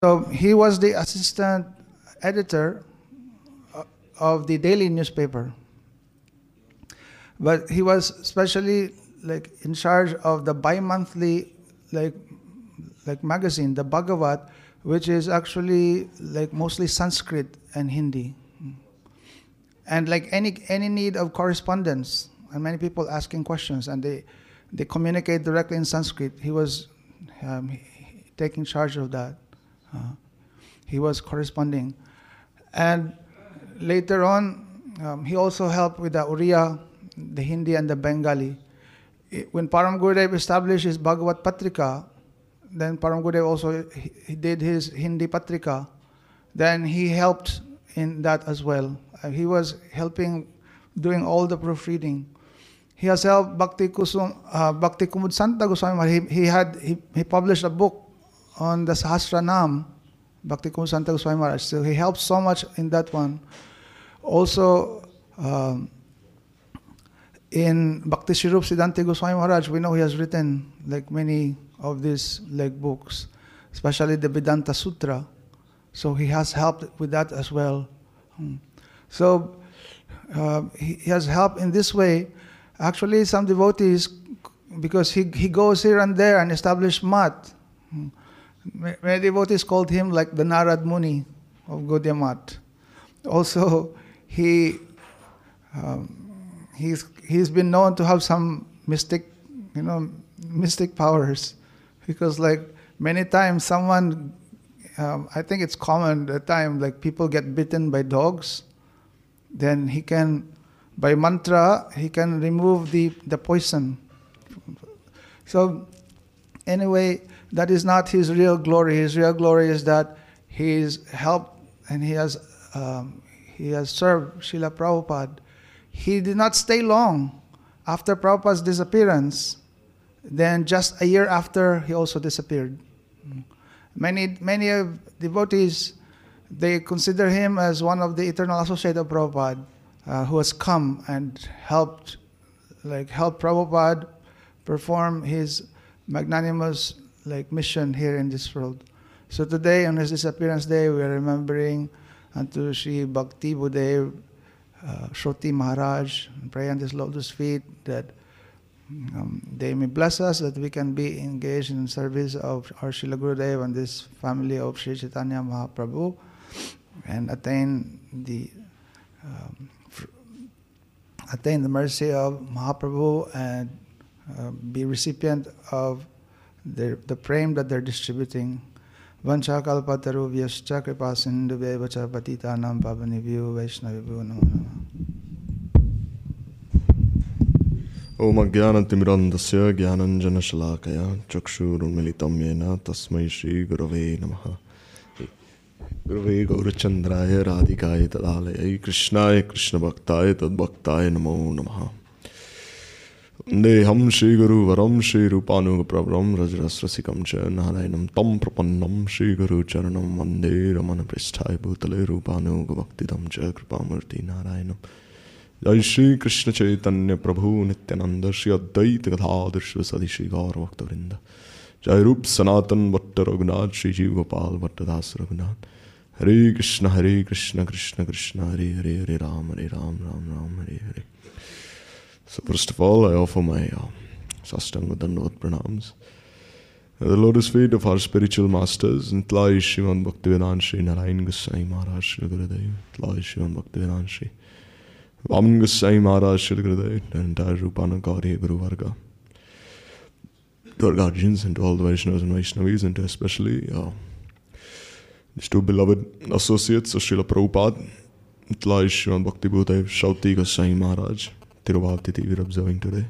So he was the assistant editor uh, of the daily newspaper. But he was especially like in charge of the bi-monthly like like magazine, the Bhagavat, which is actually like mostly Sanskrit and Hindi. And like any any need of correspondence, and many people asking questions, and they they communicate directly in Sanskrit. He was um, taking charge of that. Uh, he was corresponding, and later on, um, he also helped with the Uriya, the Hindi and the Bengali. It, when Param Gurudev established his Bhagavat Patrika, then Param Gurudev also he, he did his Hindi Patrika. Then he helped in that as well. Uh, he was helping, doing all the proofreading. He has helped Bhakti Kusum, uh, Bhakti Kumud Santa Goswami. He, he had he, he published a book on the Sahasra Nam, Bhakti Kumud Santa Goswami Maharaj. So he helped so much in that one. Also, um, in Bhakti Shirup Siddhanta Goswami Maharaj, we know he has written like many of these like books, especially the Vedanta Sutra. So he has helped with that as well. Hmm. So uh, he, has helped in this way. Actually, some devotees, because he, he goes here and there and establish mat. Many devotees called him like the Narad Muni of Gaudiya Mat. Also, he um, he's he's been known to have some mystic, you know, mystic powers, because like many times someone, um, I think it's common at time like people get bitten by dogs, then he can, by mantra, he can remove the the poison. So, anyway, that is not his real glory. His real glory is that he's helped and he has um, he has served Srila Prabhupada. He did not stay long after Prabhupada's disappearance. Then just a year after, he also disappeared. Many many of devotees they consider him as one of the eternal associate of Prabhupada, uh, who has come and helped, like help Prabhupada perform his magnanimous like mission here in this world. So today, on his disappearance day, we are remembering unto Sri Bhakti Budev, uh, Shoti Maharaj, pray on his lotus feet that um, they may bless us that we can be engaged in service of our Srila Gurudev and this family of Sri Chaitanya Mahaprabhu and attain the um, attain the mercy of Mahaprabhu and uh, be recipient of the, prem that they're distributing. Vanchakalpatarubhyascha kripa sindhubheva cha patitanam pavanibhyo vaishnavibhyo namo namaha. ॐ अज्ञानतिमिरन्दस्य ज्ञानञ्जनशलाकया चक्षुरुन्मिलितं येन तस्मै श्रीगुरवे नमः गुरवे गौरचन्द्राय राधिकाय तदालयै कृष्णाय कृष्णभक्ताय तद्भक्ताय नमो नमः वन्देऽहं श्रीगुरुवरं श्रीरूपानुगप्रवरं रजरस्रसिकं च नारायणं तं प्रपन्नं श्रीगुरुचरणं वंदे रमणपृष्ठाय भूतले रूपानुगभक्तिदं च कृपामूर्ति नारायणम्। जय श्री कृष्ण चैतन्य प्रभु नित्यानंद श्री अद्वैत गदाधर सदि श्री गौर भक्त वृंद जय रूप सनातन भट्ट रघुनाथ श्री जीव गोपाल भट्टदास रघुनाथ। हरे कृष्ण हरे कृष्ण कृष्ण कृष्ण, हरे हरे हरे राम हरे Ram Ram Ram, Hare Hare. So first of all, I offer my uh, Sastanga Dandavad pranams. At the lotus feet of our spiritual masters, and Tlai Shivan Bhaktivedanta Shri Narayan Goswami Maharaj Shri Gurudev, Tlai Shivan Bhaktivedanta Shri Vaman Goswami Maharaj Shri Gurudev, the entire Rupana Gauri Guru Varga, to our guardians and to all the Vaishnavas and Vaishnavis, and to especially uh, these two beloved associates of Srila Prabhupada, Tlai Shivan Bhakti Bhudev, Shauti Goswami Maharaj, Tirubhavtiti we're observing today.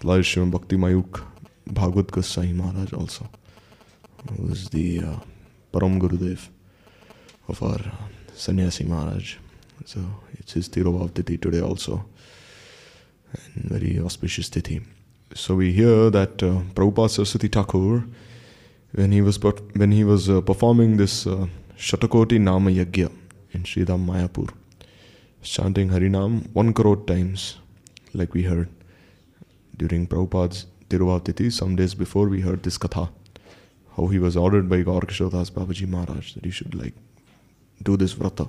Tlai Shivan Bhakti Mayuk, Bhagavad Goswami Maharaj also, is the uh, Param Gurudev of our uh, Sannyasi Maharaj. So it's his Tirubhavtiti today also, and very auspicious tithi. So we hear that uh, Prabhupada Saraswati Thakur, when he was when he was uh, performing this uh, Shatakoti Nama Yagya in Sridham Mayapur, chanting Harinam one crore times, like we heard during Prabhupada's Tirobhav Tithi. Some days before we heard this katha, how he was ordered by Gaur Kishore Das Babaji Maharaj that he should like do this vrata.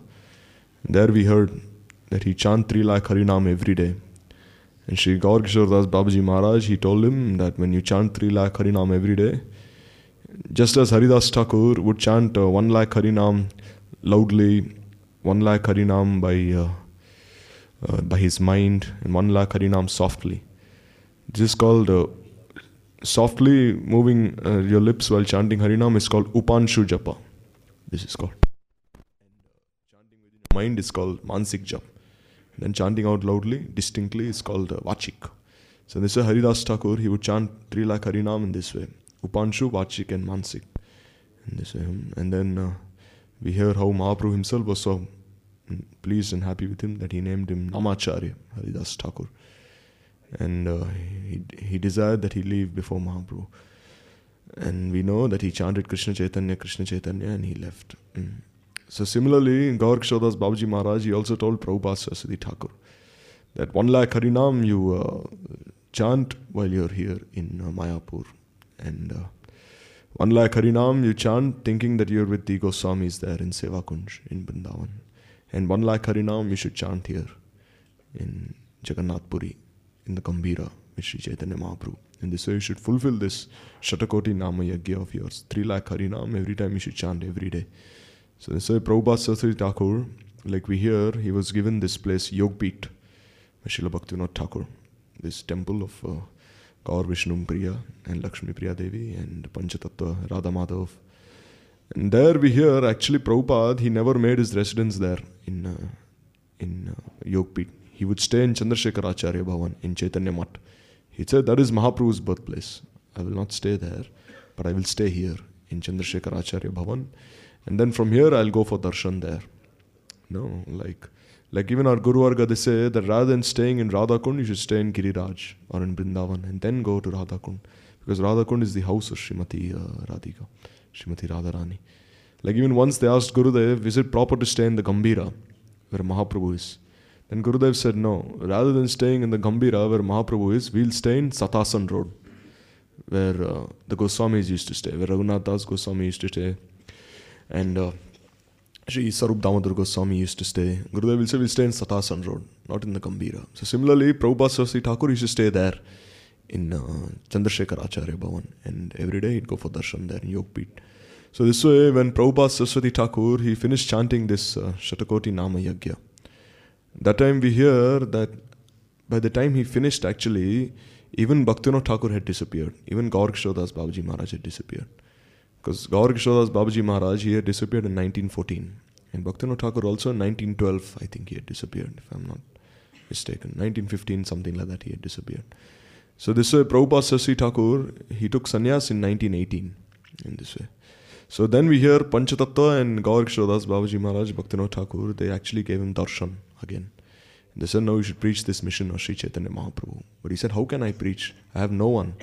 There we heard that he chant 3 lakh Harinam every day. And Sri Gaur Kishore Das Babaji Maharaj, he told him that when you chant 3 lakh Harinam every day, just as Haridas Thakur would chant uh, 1 lakh Harinam loudly, 1 lakh Harinam by, uh, uh, by his mind, and 1 lakh Harinam softly. This is called uh, softly moving uh, your lips while chanting Harinam is called Upanshu Japa. This is called. chanting within your mind is called Mansik japa Then chanting out loudly, distinctly, is called uh, Vachik. So this is Haridas Thakur, he would chant 3 lakh Harinam in this way. Upanshu, Vachik and Mansik. In this way. And then uh, we hear how Mahaprabhu himself was so pleased and happy with him that he named him Namacharya, Haridas Thakur and uh, he, he desired that he leave before Mahaprabhu. And we know that he chanted Krishna Chaitanya, Krishna Chaitanya, and he left. Mm. So similarly, Gaur Kishore Das Babaji Maharaj, he also told Prabhupada Saraswati Thakur that one lakh Harinam you uh, chant while you're here in uh, Mayapur. And uh, one lakh Harinam you chant thinking that you're with the Goswamis there in Seva Kunj in Vrindavan. And one lakh Harinam you should chant here in Jagannath Puri in the Gambhira with Sri Chaitanya Mahaprabhu. In this way, you should fulfill this Shatakoti Nama Yagya of yours. Three lakh Harinam every time you should chant every day. So this way, Prabhupada Saraswati Thakur, like we hear, he was given this place Yogpit by Srila Bhaktivinoda Thakur, this temple of uh, Gaur Vishnu Priya and Lakshmi Priya Devi and Panchatattva Radha Madhav. And there we hear actually Prabhupada, he never made his residence there in, uh, in uh, Yogpit he would stay in Chandrasekhar Acharya Bhavan in Chaitanya Mat. He said, That is Mahaprabhu's birthplace. I will not stay there, but I will stay here in Chandrasekhar Acharya Bhavan. And then from here, I'll go for darshan there. No, like, like even our Guru Varga, they say that rather than staying in Radhakund, you should stay in Giriraj or in Brindavan and then go to Radhakund. Because Radhakund is the house of Srimati uh, Radhika, Srimati Radharani. Like even once they asked Gurudev, is it proper to stay in the Gambhira where Mahaprabhu is? Then Gurudev said, no, rather than staying in the Gambhira where Mahaprabhu is, we'll stay in Satasan Road, where uh, the Goswamis used to stay, where Raghunath Das Goswami used to stay, and uh, Sri Swarup Damodar Goswami used to stay. Gurudev will say, we'll stay in Satasan Road, not in the Gambhira. So similarly, Prabhupada Saraswati Thakur used to stay there in uh, Chandrasekhar Acharya Bhavan, and every day he'd go for darshan there in Yogpit. So this way, when Prabhupada Saraswati Thakur, he finished chanting this uh, Shatakoti Nama Yagya, that time we hear that by the time he finished, actually, even Bhaktivinoda Thakur had disappeared. Even Gaur Kishore Das Babaji Maharaj had disappeared. Because Gaur Kishore Das Babaji Maharaj, he had disappeared in 1914. And Bhaktivinoda Thakur also in 1912, I think he had disappeared, if I'm not mistaken. 1915, something like that, he had disappeared. So this way, Prabhupada Sasi Thakur, he took sannyas in 1918, in this way. So then we hear Panchatattva and Gaur Kishore Das Babaji Maharaj, Bhaktivinoda Thakur, they actually gave him darshan again. And they said, no, you should preach this mission of Sri Chaitanya Mahaprabhu. But he said, how can I preach? I have no one.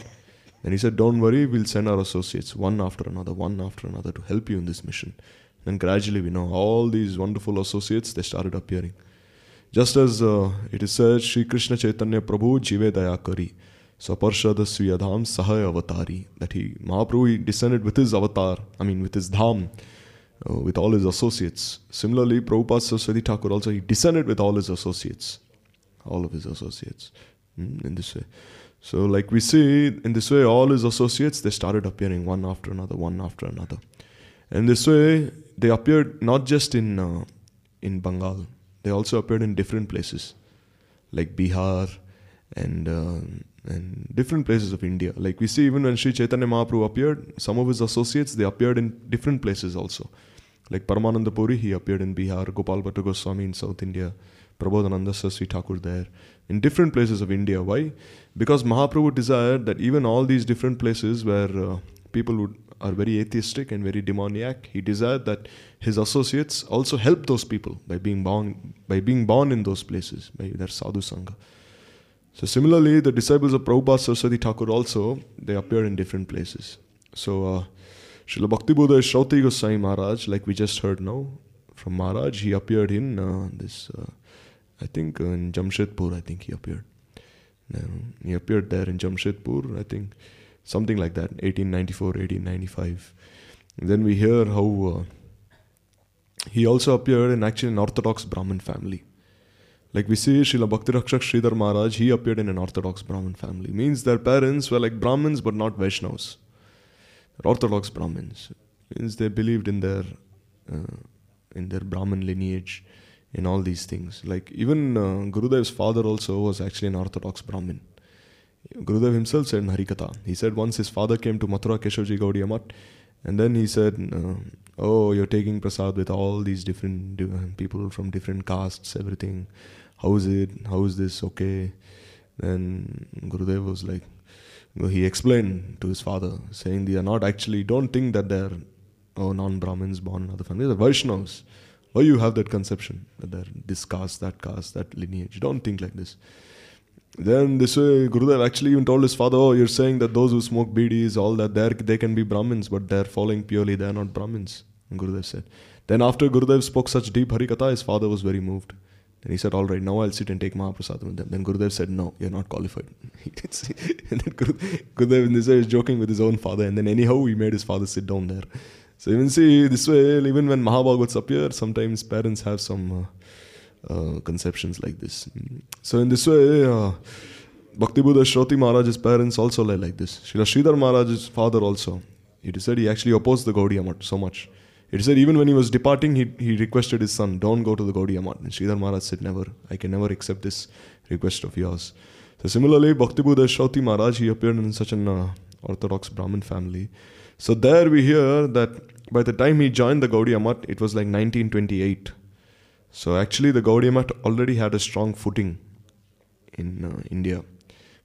Then he said, don't worry, we'll send our associates one after another, one after another to help you in this mission. And gradually we know all these wonderful associates, they started appearing. Just as uh, it is said, Sri Krishna Chaitanya Prabhu Jive Daya Kari, Saparshad Swiyadham Sahaya Avatari, that he, Mahaprabhu, he descended with his avatar, I mean with his dham, uh, with all his associates. Similarly, Prabhupada Saraswati Thakur also, he descended with all his associates, all of his associates, mm, in this way. So, like we see, in this way, all his associates, they started appearing one after another, one after another. And this way, they appeared not just in, uh, in Bengal, they also appeared in different places, like Bihar and, uh, and different places of India. Like we see, even when Sri Chaitanya Mahaprabhu appeared, some of his associates, they appeared in different places also. Like Paramananda Puri, he appeared in Bihar, Gopal Bhatta Goswami in South India, Prabodhananda Saraswati Thakur there, in different places of India. Why? Because Mahaprabhu desired that even all these different places where uh, people would, are very atheistic and very demoniac, he desired that his associates also help those people by being born, by being born in those places, by their sadhu sangha. So similarly, the disciples of Prabhupada Saraswati Thakur also, they appear in different places. So uh, Srila Bhakti Buddha Shrauti Goswami Maharaj, like we just heard now from Maharaj, he appeared in uh, this, uh, I think uh, in Jamshedpur, I think he appeared. he appeared there in Jamshedpur, I think something like that, 1894, 1895. And then we hear how uh, he also appeared in actually an Orthodox Brahmin family. Like we see Srila Bhakti Rakshak Sridhar Maharaj, he appeared in an Orthodox Brahmin family. Means their parents were like Brahmins but not Vaishnavas. Orthodox Brahmins. Means they believed in their uh, in their Brahmin lineage, in all these things. Like even uh, Gurudev's father also was actually an Orthodox Brahmin. Gurudev himself said in Harikatha, he said once his father came to Mathura Keshavji Gaudiya and then he said, uh, "Oh, you're taking prasad with all these different people from different castes, everything. How is it? How is this? Okay." Then Gurudev was like, he explained to his father, saying they are not actually. Don't think that they're oh non-Brahmins born in other families. They're Vaishnavas. Why you have that conception that they're this caste, that caste, that lineage? Don't think like this. Then this way, Gurudev actually even told his father, "Oh, you're saying that those who smoke bidis, all that, they can be Brahmins, but they're following purely. They're not Brahmins." Gurudev said. Then after Gurudev spoke such deep Harikatha, his father was very moved. Then he said, "All right, now I'll sit and take Mahaprasad with them." Then Gurudev said, "No, you're not qualified." and then Guru, Gurudev in this way is joking with his own father, and then anyhow he made his father sit down there. So even see this way, even when Mahabhagavats appear, sometimes parents have some. Uh, uh, conceptions like this. So in this way, uh, Bhakti Buddha Shroti Maharaj's parents also led like this. Srila Sridhar Maharaj's father also. It is said he actually opposed the Gaudiya so much. It said even when he was departing, he, he requested his son, don't go to the Gaudiya Math. And Sridhar Maharaj said, never. I can never accept this request of yours. So similarly, Bhakti Buddha Shroti Maharaj, he appeared in such an uh, Orthodox Brahmin family. So there we hear that by the time he joined the Gaudiya Math, it was like 1928. So actually, the Gaudiya Math already had a strong footing in uh, India.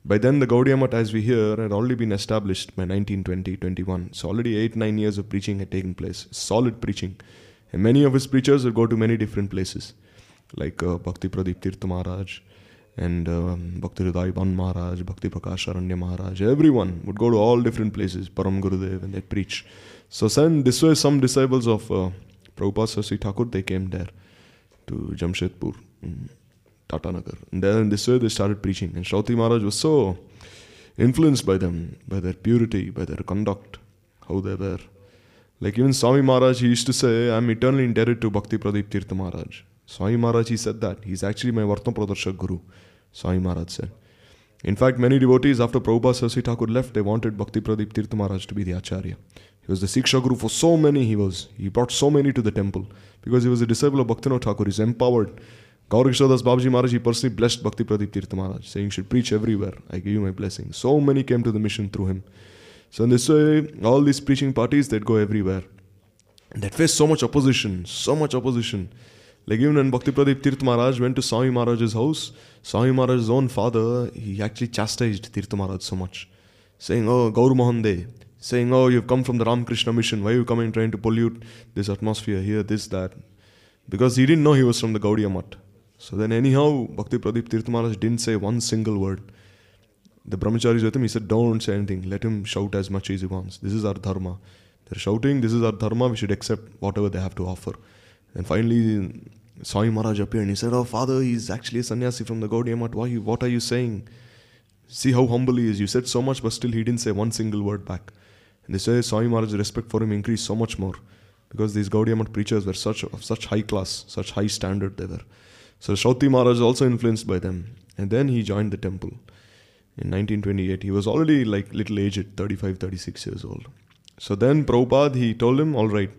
By then, the Gaudiya Math, as we hear, had already been established by 1920 21. So already eight nine years of preaching had taken place, solid preaching, and many of his preachers would go to many different places, like uh, Bhakti Pradeep Tirtha Maharaj and um, Bhakti Hriday Ban Maharaj, Bhakti Prakash Aranya Maharaj. Everyone would go to all different places, Param Gurudev, and they'd preach. So then, this way, some disciples of uh, Prabhupada Sasi Thakur, they came there to Jamshedpur, mm, Tata Nagar. And then this way they started preaching. And Shroti Maharaj was so influenced by them, by their purity, by their conduct, how they were. Like even Swami Maharaj, he used to say, I'm eternally indebted to Bhakti Pradeep Tirtha Maharaj. Swami Maharaj, he said that. He's actually my Vartma Pradarshak Guru, Swami Maharaj said. In fact, many devotees after Prabhupada Sasi Thakur left, they wanted Bhakti Pradeep Tirtha Maharaj to be the Acharya. He was the Siksha Guru for so many, he was. He brought so many to the temple because he was a disciple of Bhaktivinoda Thakur. He's empowered. Gaurakshadas Babaji Maharaj, he personally blessed Bhakti Maharaj, saying, You should preach everywhere. I give you my blessing. So many came to the mission through him. So in this way, all these preaching parties, they'd go everywhere. They'd face so much opposition, so much opposition. Like even when Bhakti Maharaj went to Swami Maharaj's house, Swami Maharaj's own father, he actually chastised Tirtha so much, saying, Oh, Gaur Mohande, saying, Oh, you've come from the Ramakrishna mission, why are you coming trying to pollute this atmosphere here, this, that? Because he didn't know he was from the Gaudiya Math. So then, anyhow, Bhakti Pradeep Tirtha Maharaj didn't say one single word. The brahmacharis with him, he said, Don't say anything, let him shout as much as he wants. This is our dharma. They're shouting, This is our dharma, we should accept whatever they have to offer. And finally, Swami Maharaj appeared and he said, Oh, father, he's actually a sannyasi from the Gaudiya Math. Why, what are you saying? See how humble he is. You said so much, but still he didn't say one single word back. And they say Swami Maharaj's respect for him increased so much more because these Gaudiya Math preachers were such of such high class, such high standard they were. So Shroti Maharaj was also influenced by them. And then he joined the temple in 1928. He was already like little aged, 35, 36 years old. So then Prabhupada, he told him, all right,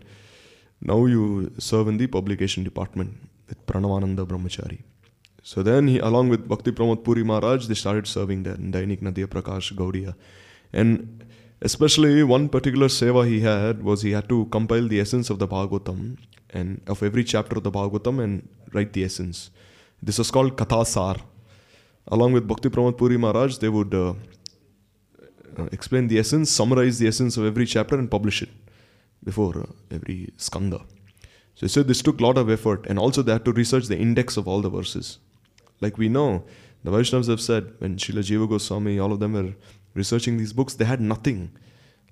now you serve in the publication department with Pranavananda Brahmachari. So then he, along with Bhakti Pramod Puri Maharaj, they started serving there in Dainik Nadia Prakash Gaudiya. And especially one particular seva he had was he had to compile the essence of the Bhagavatam and of every chapter of the Bhagavatam and write the essence. This was called Kathasar. Along with Bhakti Pramod Puri Maharaj, they would uh, uh, explain the essence, summarize the essence of every chapter, and publish it before uh, every skanda. So he said this took a lot of effort, and also they had to research the index of all the verses. Like we know, the Vaishnavas have said when Srila Jiva Goswami, all of them were researching these books, they had nothing.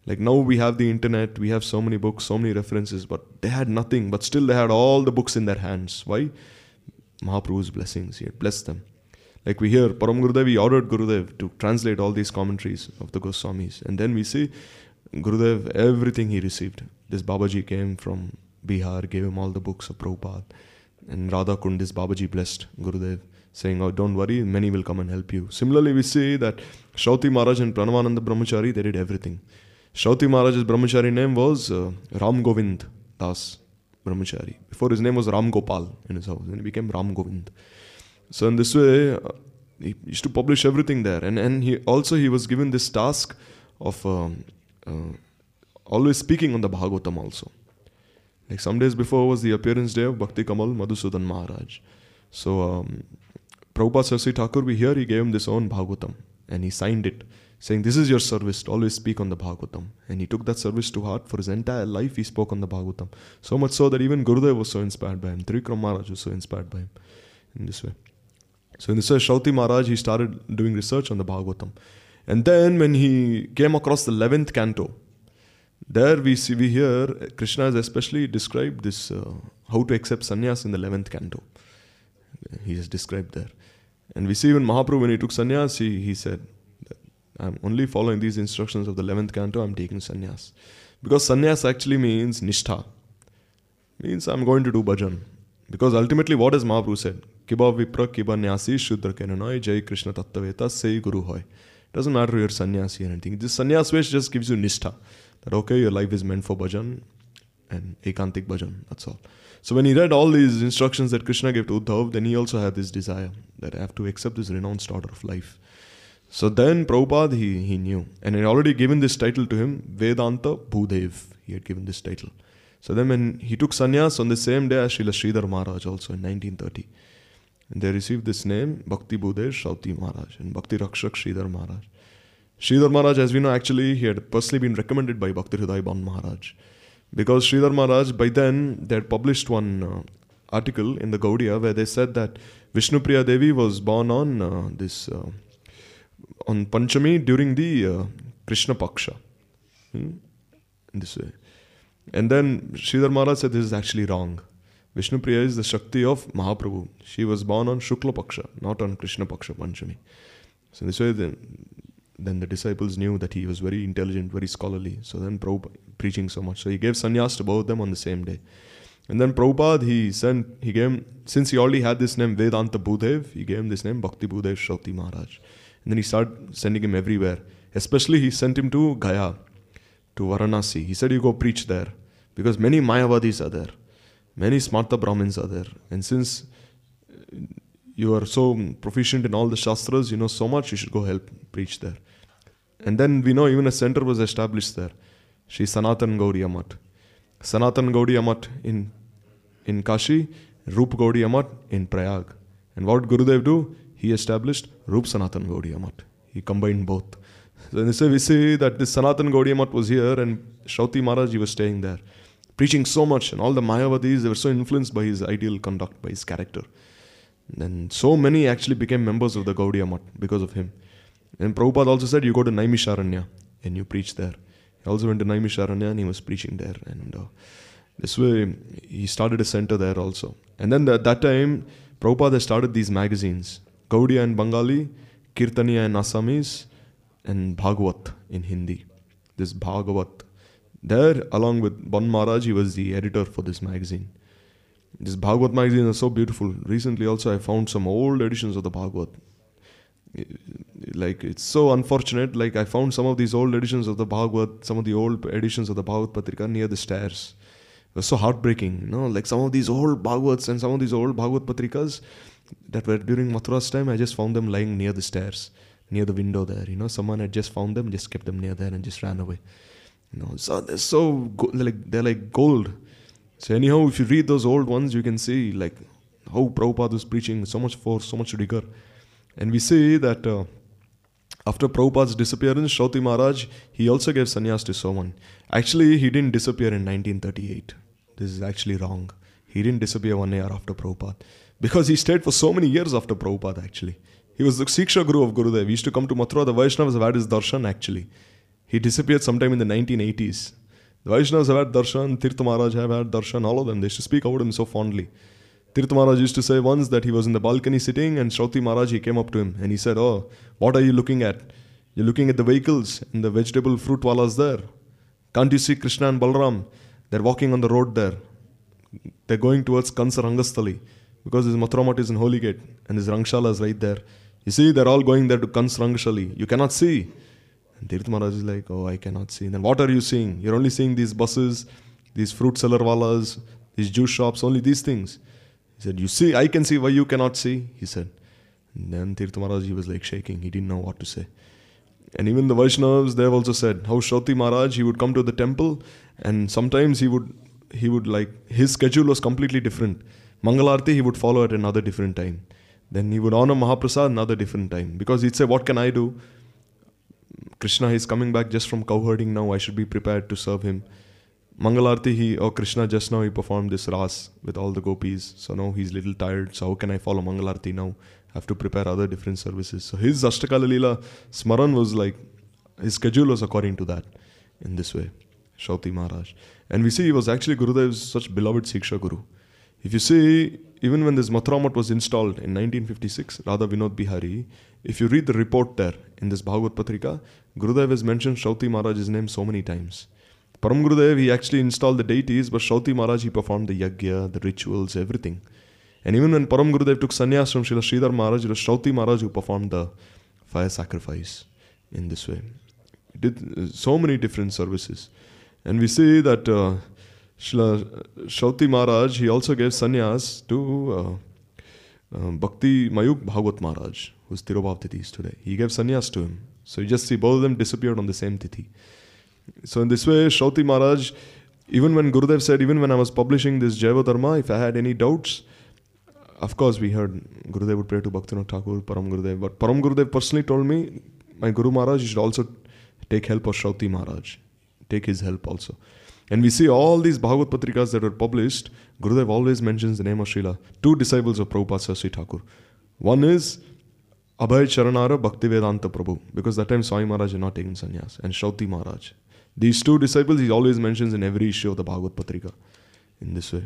Like now we have the internet, we have so many books, so many references, but they had nothing. But still, they had all the books in their hands. Why? Mahaprabhu's blessings. He had blessed them. Like we hear Param Gurudev, he ordered Gurudev to translate all these commentaries of the Goswamis. And then we see Gurudev, everything he received. This Babaji came from Bihar, gave him all the books of Prabhupada. And Radha Kund, this Babaji blessed Gurudev, saying, Oh, don't worry, many will come and help you. Similarly, we see that Shauti Maharaj and Pranavananda Brahmachari, they did everything. Shauti Maharaj's Brahmachari name was uh, Ram Govind Das Brahmachari. Before his name was Ram Gopal in his house, and he became Ram Govind. So in this way, uh, he used to publish everything there, and and he also he was given this task of um, uh, always speaking on the Bhagavatam also. Like some days before was the appearance day of Bhakti Kamal Madhusudan Maharaj. So um, Prabhupada Sarsi Thakur, we hear he gave him this own Bhagavatam, and he signed it saying, This is your service, to always speak on the Bhagavatam. And he took that service to heart. For his entire life, he spoke on the Bhagavatam. So much so that even Gurudev was so inspired by him. Trivikram Maharaj was so inspired by him in this way. So in this way, Shauti Maharaj, he started doing research on the Bhagavatam. And then when he came across the 11th canto, there we see, we hear Krishna has especially described this, uh, how to accept sannyas in the 11th canto. He has described there. And we see even Mahaprabhu, when he took sannyas, he, he said, I'm only following these instructions of the 11th canto, I'm taking sannyas. Because sannyas actually means nishtha. Means I'm going to do bhajan. Because ultimately, what has Mahaprabhu said? Kiba vipra kiba nyasi shudra kenanoi jai Krishna tattaveta say guru hoy. Doesn't matter you're sannyasi or anything. This sannyas wish just gives you nishtha. That okay, your life is meant for bhajan and ekantik bhajan. That's all. So when he read all these instructions that Krishna gave to Uddhav, then he also had this desire that I have to accept this renounced order of life. So then Prabhupada, he, he knew. And he had already given this title to him, Vedanta Bhudev. He had given this title. So then when he took sannyas on the same day as Srila Sridhar Maharaj also in 1930. And they received this name, Bhakti Bhudev Shauti Maharaj and Bhakti Rakshak Sridhar Maharaj. Sridhar Maharaj, as we know, actually he had personally been recommended by Bhakti Hridaya Ban Maharaj. Because Sridhar Maharaj, by then, they had published one uh, article in the Gaudiya where they said that Vishnupriya Devi was born on uh, this... Uh, on Panchami during the uh, Krishna Paksha. Hmm? In this way. And then Sridhar Maharaj said this is actually wrong. Vishnu Priya is the Shakti of Mahaprabhu. She was born on Shukla Paksha, not on Krishna Paksha Panchami. So this way, then, then the disciples knew that he was very intelligent, very scholarly. So then Prabhupada preaching so much. So he gave sannyas to both of them on the same day. And then Prabhupada, he sent, he gave him, since he already had this name Vedanta Bhudev, he gave him this name Bhakti Bhudev Shauti Maharaj. And then he started sending him everywhere. Especially, he sent him to Gaya, to Varanasi. He said, You go preach there. Because many Mayavadis are there, many Smarta Brahmins are there. And since you are so proficient in all the Shastras, you know so much, you should go help preach there. And then we know even a center was established there. Sri Sanatan Gaudiya Math. Sanatan Gaudiya Math in, in Kashi, Rup Gaudiya Math in Prayag. And what Gurudev do? he established Rup Sanatan Gaudiya Math. He combined both. So this way, we see that this Sanatan Gaudiya Math was here and Shauti Maharaj, he was staying there, preaching so much. And all the Mayavadis, they were so influenced by his ideal conduct, by his character. And so many actually became members of the Gaudiya Math because of him. And Prabhupada also said, you go to Naimisharanya and you preach there. He also went to Naimisharanya and he was preaching there. And uh, this way, he started a center there also. And then at that time, Prabhupada started these magazines. Gaudiya in Bengali, Kirtaniya in Assamese, and Bhagavat in Hindi. This Bhagavat. There, along with Ban Maharaj, he was the editor for this magazine. This Bhagavat magazine is so beautiful. Recently, also, I found some old editions of the Bhagavat. Like, it's so unfortunate. Like, I found some of these old editions of the Bhagavat, some of the old editions of the Bhagavat Patrika near the stairs. It was so heartbreaking, you know, like some of these old Bhagavats and some of these old Bhagavat Patrikas, that were during Mathura's time, I just found them lying near the stairs, near the window there. You know, someone had just found them, just kept them near there, and just ran away. You know, so they're so go- they're like they're like gold. So anyhow, if you read those old ones, you can see like how Prabhupada was preaching so much force, so much rigor, and we see that. Uh, after Prabhupada's disappearance, Shauti Maharaj, he also gave sannyas to someone. Actually, he didn't disappear in 1938. This is actually wrong. He didn't disappear one year after Prabhupada because he stayed for so many years after Prabhupada actually. He was the Siksha Guru of Gurudev. He used to come to Mathura. The Vaishnavas had his darshan actually. He disappeared sometime in the 1980s. The Vaishnavas have had darshan, Tirtha Maharaj have had darshan, all of them. They used to speak about him so fondly. Tirtha Maharaj used to say once that he was in the balcony sitting and Shauti Maharaj, he came up to him and he said, Oh, what are you looking at? You're looking at the vehicles and the vegetable fruit walas there. Can't you see Krishna and Balram? They're walking on the road there. They're going towards Kansa Rangastali because his Mathuramat is in Holi Gate and his Rangshala is right there. You see, they're all going there to Kansa Rangashali. You cannot see. And Tirtha Maharaj is like, Oh, I cannot see. then what are you seeing? You're only seeing these buses, these fruit seller walas, these juice shops, only these things. He said, You see, I can see why you cannot see. He said. And then Tirtha Maharaj, he was like shaking. He didn't know what to say. And even the Vaishnavas, they have also said how Shauti Maharaj, he would come to the temple and sometimes he would, he would like, his schedule was completely different. Mangalarti, he would follow at another different time. Then he would honor Mahaprasad another different time. Because he'd say, What can I do? Krishna is coming back just from cow herding now. I should be prepared to serve him. Mangalarti, he or Krishna just now he performed this ras with all the gopis. So now he's a little tired. So how can I follow Mangalarti now? I have to prepare other different services. So his Ashtakala Leela Smaran was like his schedule was according to that in this way. Shauti Maharaj. And we see he was actually Gurudev's such beloved Siksha Guru. If you see, even when this Mathuramat was installed in 1956, Radha Vinod Bihari, if you read the report there in this Bhagavad Patrika, Gurudev has mentioned Shauti Maharaj's name so many times. Param Gurudev, he actually installed the deities, but Shauti Maharaj, he performed the yagya, the rituals, everything. And even when Param Gurudev took sannyas from Srila Sridhar Maharaj, it was Shauti Maharaj who performed the fire sacrifice in this way. He did uh, so many different services. And we see that uh, Srila Shauti Maharaj, he also gave sannyas to uh, uh, Bhakti Mayuk Bhagavat Maharaj, who's Tirobhav Tithi today. He gave sannyas to him. So you just see both of them disappeared on the same Tithi. So in this way, Shauti Maharaj, even when Gurudev said, even when I was publishing this Jaiva Dharma, if I had any doubts, of course we heard Gurudev would pray to Bhaktivinoda Thakur, Param Gurudev. But Param Gurudev personally told me, my Guru Maharaj, you should also take help of Shauti Maharaj. Take his help also. And we see all these Bhagavad Patrikas that were published, Gurudev always mentions the name of Srila. Two disciples of Prabhupada Sasri Thakur. One is Abhay Charanara Bhaktivedanta Prabhu, because that time Swami Maharaj had not taken sannyas, and Shauti Maharaj. These two disciples he always mentions in every issue of the Bhagavad Patrika in this way.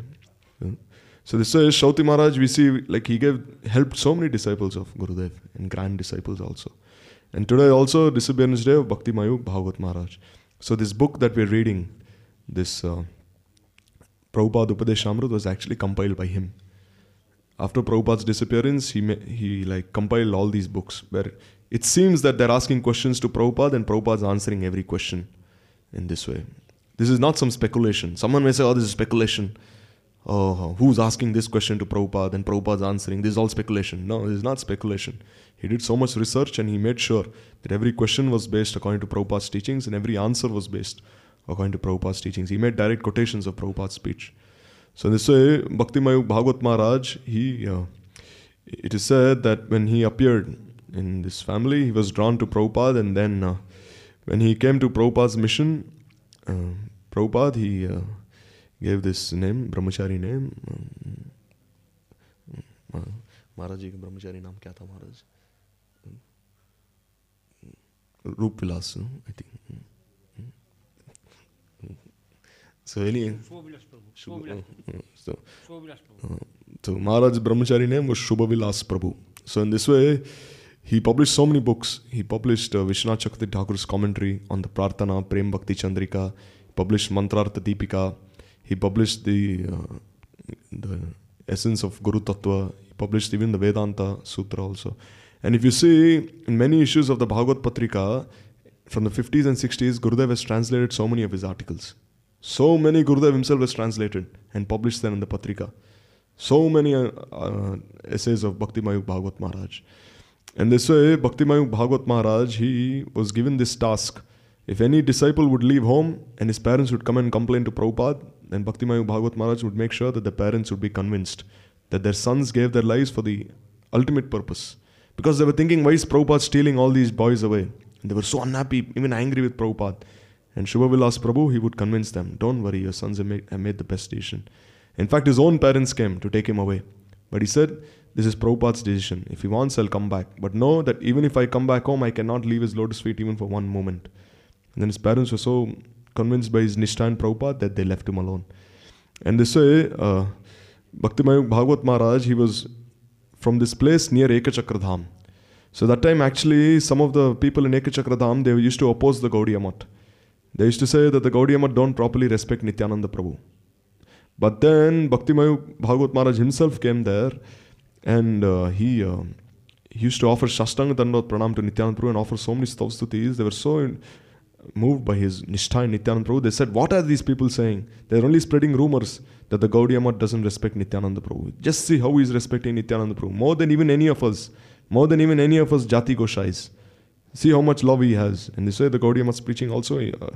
So this way, Shauti Maharaj, we see like he gave helped so many disciples of Gurudev and grand disciples also. And today also disappearance day of Bhakti Mayuk Bhagavat Maharaj. So this book that we're reading, this uh, Prabhupada Upadeshamrut was actually compiled by him. After Prabhupada's disappearance, he ma- he like compiled all these books where it seems that they're asking questions to Prabhupada and Prabhupada's answering every question in this way. This is not some speculation. Someone may say, oh, this is speculation. Oh, who's asking this question to Prabhupada and Prabhupada's answering? This is all speculation. No, this is not speculation. He did so much research and he made sure that every question was based according to Prabhupada's teachings and every answer was based according to Prabhupada's teachings. He made direct quotations of Prabhupada's speech. So in this way, Bhakti Mayuk Bhagavat Maharaj, he, uh, it is said that when he appeared in this family, he was drawn to Prabhupada and then uh, when he came to Prabhupada's mission, uh, Prabhupada, he uh, gave this name, Brahmachari name. Uh, महाराज जी का ब्रह्मचारी नाम क्या था Maharaj Roop Vilas I think so any Uh, uh, so so Maharaj's brahmachari name was Shubha Vilas Prabhu. So in this way, he published so many books. He published uh, Vishwanath Chakravarti Thakur's commentary on the Prarthana, Prem Bhakti Chandrika. He published Mantrartha Deepika. He published the uh, the essence of Guru Tattva. He published even the Vedanta Sutra also. And if you see in many issues of the Bhagavad Patrika from the 50s and 60s, Gurudev has translated so many of his articles. So many Gurudev himself has translated and published them in the Patrika. So many uh, uh, essays of Bhakti Mayuk Bhagavat Maharaj. And this way, Bhakti Mayuk Bhagavat Maharaj, he was given this task. If any disciple would leave home and his parents would come and complain to Prabhupada, then Bhakti Mayuk Bhagavat Maharaj would make sure that the parents would be convinced that their sons gave their lives for the ultimate purpose. Because they were thinking, why is Prabhupada stealing all these boys away? And they were so unhappy, even angry with Prabhupada. And Shubha Vilas Prabhu, he would convince them, don't worry, your sons have made, have made the best decision. In fact, his own parents came to take him away. But he said, this is Prabhupada's decision. If he wants, I'll come back. But know that even if I come back home, I cannot leave his lotus feet even for one moment. And then his parents were so convinced by his Nishtha and Prabhupada that they left him alone. And they say, uh, Bhaktimayuk Bhagavat Maharaj, he was from this place near Ekachakradham. So that time actually some of the people in Ekachakradham, they used to oppose the Gaudiya Math. They used to say that the Gaudiya don't properly respect Nityananda Prabhu. But then Bhaktimayuk Bhagavat Maharaj himself came there and uh, he, uh, he used to offer Shastanga Dandot Pranam to Nityananda Prabhu and offer so many stavstutis. They were so in, moved by his Nishtha in Nityananda Prabhu. They said, What are these people saying? They're only spreading rumors that the Gaudiya doesn't respect Nityananda Prabhu. Just see how he's respecting Nityananda Prabhu. More than even any of us. More than even any of us Jati Goshais. See how much love he has. And this way the Gaudiya Math's preaching also uh,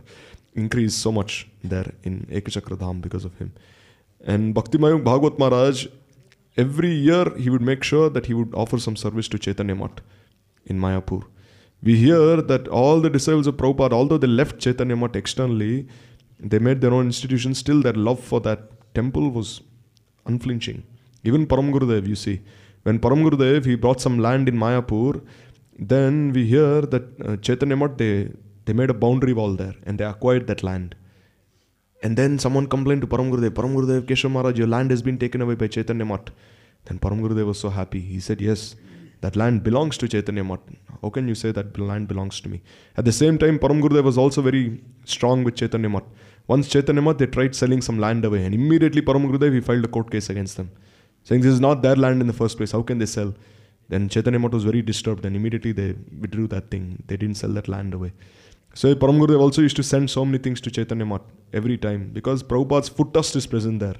increased so much there in Ekachakradham because of him. And Bhakti Bhaktimayuk Bhagavat Maharaj, every year he would make sure that he would offer some service to Chaitanya Math in Mayapur. We hear that all the disciples of Prabhupada, although they left Chaitanya Math externally, they made their own institution, still their love for that temple was unflinching. Even Param Gurudev, you see, when Param Gurudev, he brought some land in Mayapur, then we hear that uh, Chaitanya Math, they, they made a boundary wall there and they acquired that land. And then someone complained to Param Gurudev, Param Gurudev, Keshav Maharaj, your land has been taken away by Chaitanya Math. Then Param Gurudev was so happy. He said, Yes, that land belongs to Chaitanya Math. How can you say that land belongs to me? At the same time, Param Gurudev was also very strong with Chaitanya Math. Once Chaitanya Math, they tried selling some land away, and immediately Param Gurudev, he filed a court case against them, saying this is not their land in the first place. How can they sell? Then Chaitanya Math was very disturbed, and immediately they withdrew that thing. They didn't sell that land away. So Param Gurudev also used to send so many things to Chaitanya Math every time because Prabhupada's foot dust is present there.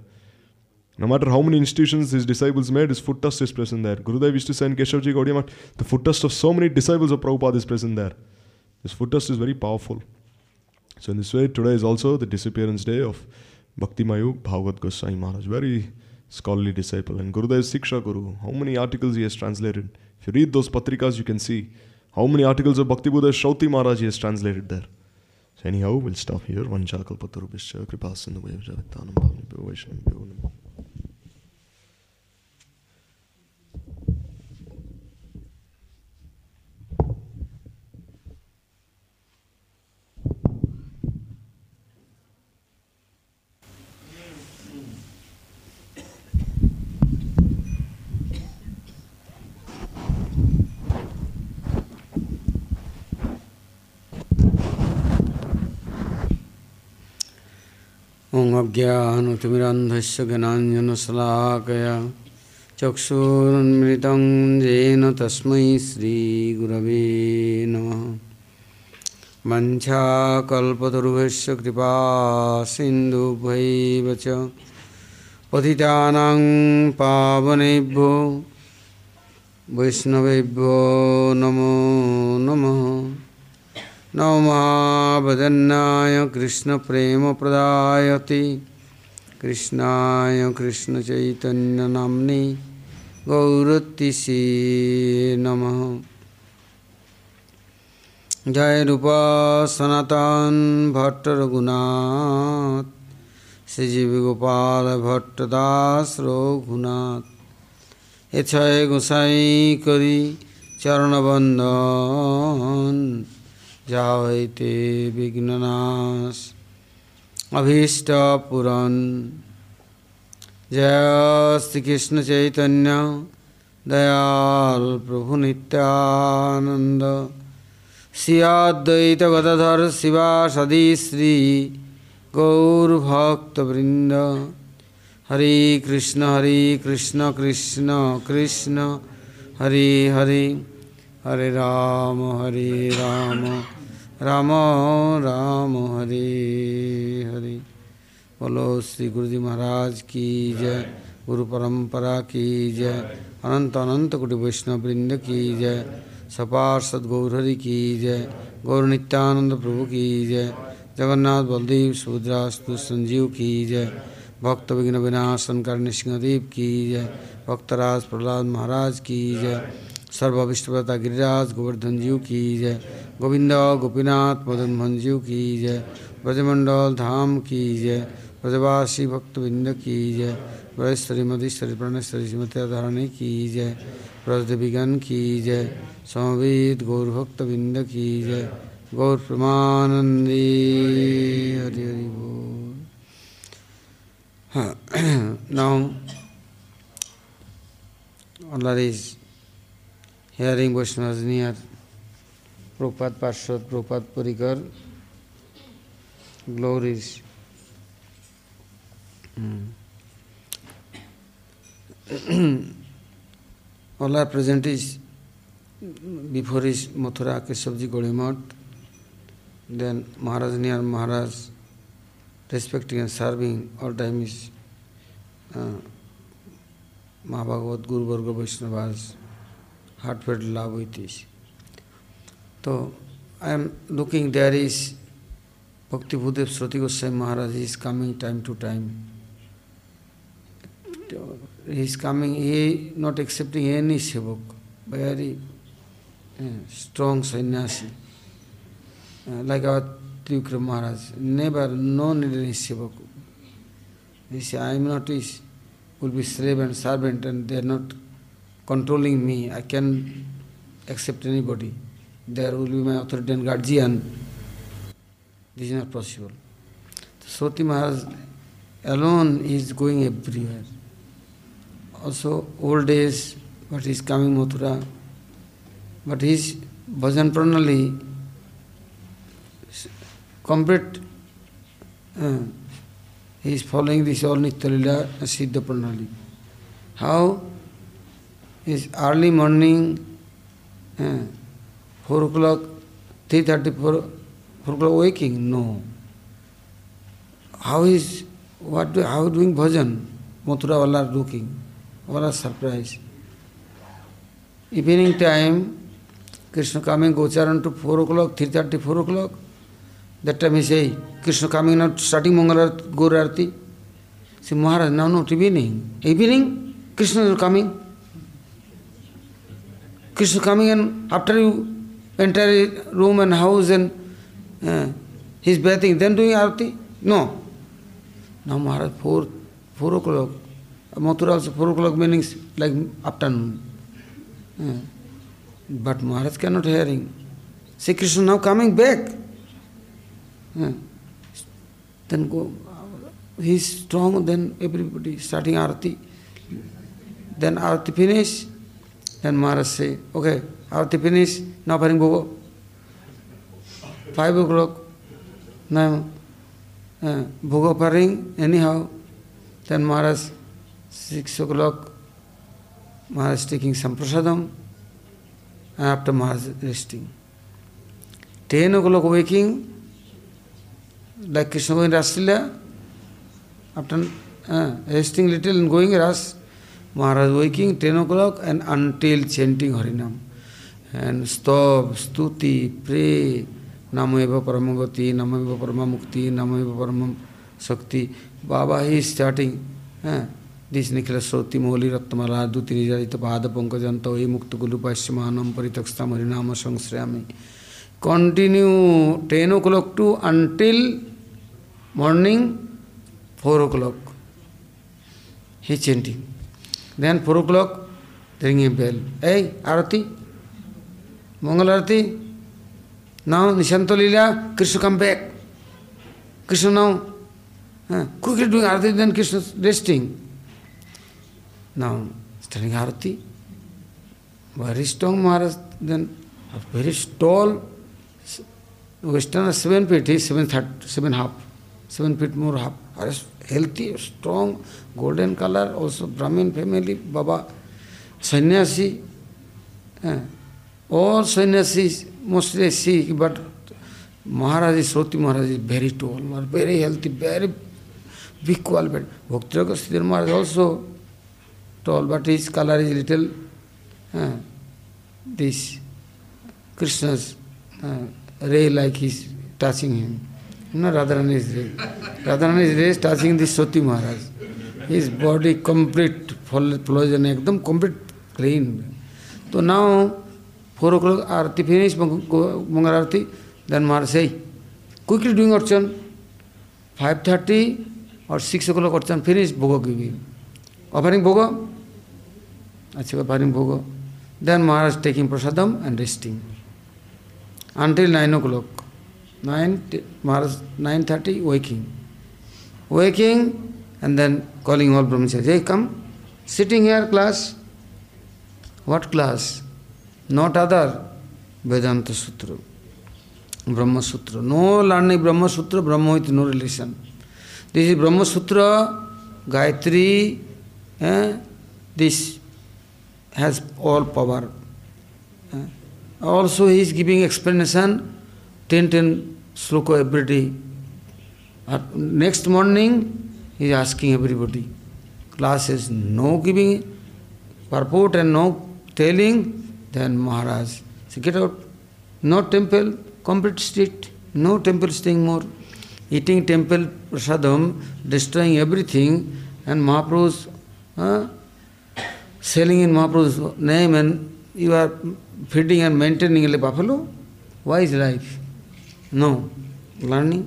No matter how many institutions his disciples made, his foot dust is present there. Gurudev used to send Keshavji Gaudiya Math, the foot dust of so many disciples of Prabhupada is present there. This foot dust is very powerful. So in this way, today is also the disappearance day of Bhakti Mayuk Bhagavat Goswami Maharaj, very scholarly disciple. And Gurudev Siksha Guru, how many articles he has translated. If you read those patrikas, you can see how many articles of Bhakti Buddha Shauti Maharaj he has translated there. So anyhow, we'll stop here. Vanchakalpatarubhischa kripasindu vajavitanam bhavnibhyo vaishnavibhyo namo. ॐ अज्ञानतिमिरन्धस्य ज्ञानाञ्जनशलाकया चक्षुरुन्मिलितं येन तस्मै श्रीगुरवे नमः। कृपा सिन्धुभैव च पतितानां पावनेभ्यो वैष्णवेभ्यो नमो नमः। नवमावदन्नाय कृष्णप्रेमप्रदायति। कृष्णाय कृष्णचैतन्यनाम्नि गौरतिसि नम जय रूपा सनातन भट्ट रघुनाथ श्री जीव गोपाल भट्ट रघुनाथ ये गोसाई करी चरण बंदन जावैते विघ्ननाश। अभीष्टपुरन जय श्री कृष्ण चैतन्य। दयाल प्रभु नित्यानंद सियाद्वैत गदधर शिवा सदी श्री गौरभक्तवृंद हरे कृष्ण हरे कृष्ण कृष्ण कृष्ण, हरे हरे। हरे राम हरे राम। राम राम, हरे हरे। बोलो श्री गुरु जी महाराज की जय, गुरु परंपरा की जय, अनंत अनंत कुटी वैष्णव वृंद की जय सपार्षद गौरहरि की जय, गौर नित्यानंद प्रभु की जय, जगन्नाथ बलदेव सुभद्रास्तु संजीव की जय, भक्त विघ्न विनाशन कर सिंहदेव की जय भक्तराज प्रहलाद महाराज की जय। सर्वविष्टवता गिरिराज गोवर्धन जीव की जय। गोविंद, गोपीनाथ मदन मोहन जीव की जय। ब्रजमंडल धाम की जय। ब्रजवासी भक्तविंद की जय। ब्रजेश्वरी मधीश्वरी प्रणेश्वरी श्रीमती धारणी की जय। ब्रजदेवीगण की जय। समवेद गौर भक्तविंद की जय। गौर प्रमानंदी। हरि हरि बोल। now Allah is near Prabhupada Parshad, Prabhupada Parikar, glories. All are present is before his Mathura Keshavji Gaudimat, then Maharaj near Maharaj, respecting and serving all time is uh, Mahabhagavat Guru Varga Vaishnavas, heartfelt love with this. So I am looking there is Bhakti Bhudev Sroti Goswami Maharaj is coming time to time. He is coming, he not accepting any sevak, very uh, strong sannyasi. Uh, like our Trivikram Maharaj, never, no need any sevak. He said, I am not his, will be slave and servant and they are not controlling me. I can accept anybody. There will be my authority and guardian. This is not possible. Sroti Maharaj alone is going everywhere. Also, old days, but he is coming Mathura. But his bhajan pranali, complete, uh, he is following this all Nityalila Siddha pranali. How? Is early morning, uh, 4 o'clock, 3.30, 4, 4 o'clock waking? No. How is, what do, how doing bhajan? Mathura are looking, all are surprised. Evening time, Krishna coming Gocharan to 4 o'clock, 3.30, 4 o'clock. That time he say, Krishna coming now, starting Mangalar Gaur Arati. Say, Maharaj, now not evening. Evening, Krishna is coming. Krishna coming and after you enter room and house and uh, he's bathing, then doing arati? No. Now Maharaj, 4, 4 o'clock. Mathura also 4 o'clock means like afternoon. Uh, but Maharaj cannot hearing. Say Krishna now coming back. Uh, then go, he's strong, then everybody starting arati. Then arati finish. Then Maharaj say, okay, arati finish, now offering bhoga. Five o'clock, now uh, offering, anyhow. Then Maharaj, six o'clock, Maharaj taking some prasadam, and after Maharaj resting. Ten o'clock waking, like Krishna going Raslila, after uh, resting little and going Ras, Maharaj waking 10 o'clock and until chanting Harinam. And stop, stuti, pray, Nameva Paramagati, Nameva Paramamukti, Nameva Paramam Shakti. Baba he is starting. Eh? दिश निखिल श्रोति मौली रत्नमला दूति निजारित पाद पंकजंत ये मुक्त गुलु पाश्यमानम परितक्षतम हरिनाम संश्रयामी continue ten o'clock to until morning four o'clock he chanting then four o'clock ring a bell a aarti mangal aarti now Nishant lila Krishna come back Krishna now quick doing aarti then Krishna resting now starting aarti very strong Maharaj then very stall western seven petty seven thirty seven half seven feet more half. Healthy, strong, golden color, also Brahmin family, Baba, sannyasi. Uh, all sannyasis mostly see, but Maharaj Sroti Maharaj is very tall, very healthy, very big quality. Bhakti Siddhar Maharaj also tall, but his color is little, uh, this Krishna's uh, ray like he's touching him. No, Radharani is ray. Radharani is ray is touching this Soti Maharaj. His body complete, flosion, ekdam complete clean. So now, 4 o'clock arati finish, Mangal arati, then Maharaj say, quickly doing archan. 5.30 or 6 o'clock archan finish, bhoga giving. Offering bhoga, Achha, offering bhoga. Then Maharaj taking prasadam and resting. Until 9 o'clock. 9, Maharaj, 9.30, waking. Waking and then calling all brahmacharis, hey come, sitting here class. What class? Not other Vedanta Sutra, Brahma Sutra. No learning Brahma Sutra, Brahma with no relation. This is Brahma Sutra, Gayatri, eh? this has all power. Eh? Also he is giving explanation, 10 10 sloka every day. At next morning he is asking everybody. Class is no giving purport and no telling, then Maharaj, say, get out. No temple, complete street, no temple staying more. Eating temple prasadam, destroying everything, and Mahaprabhu's uh, selling in Mahaprabhu's name, and you are feeding and maintaining a buffalo? Why is life? No. Learning.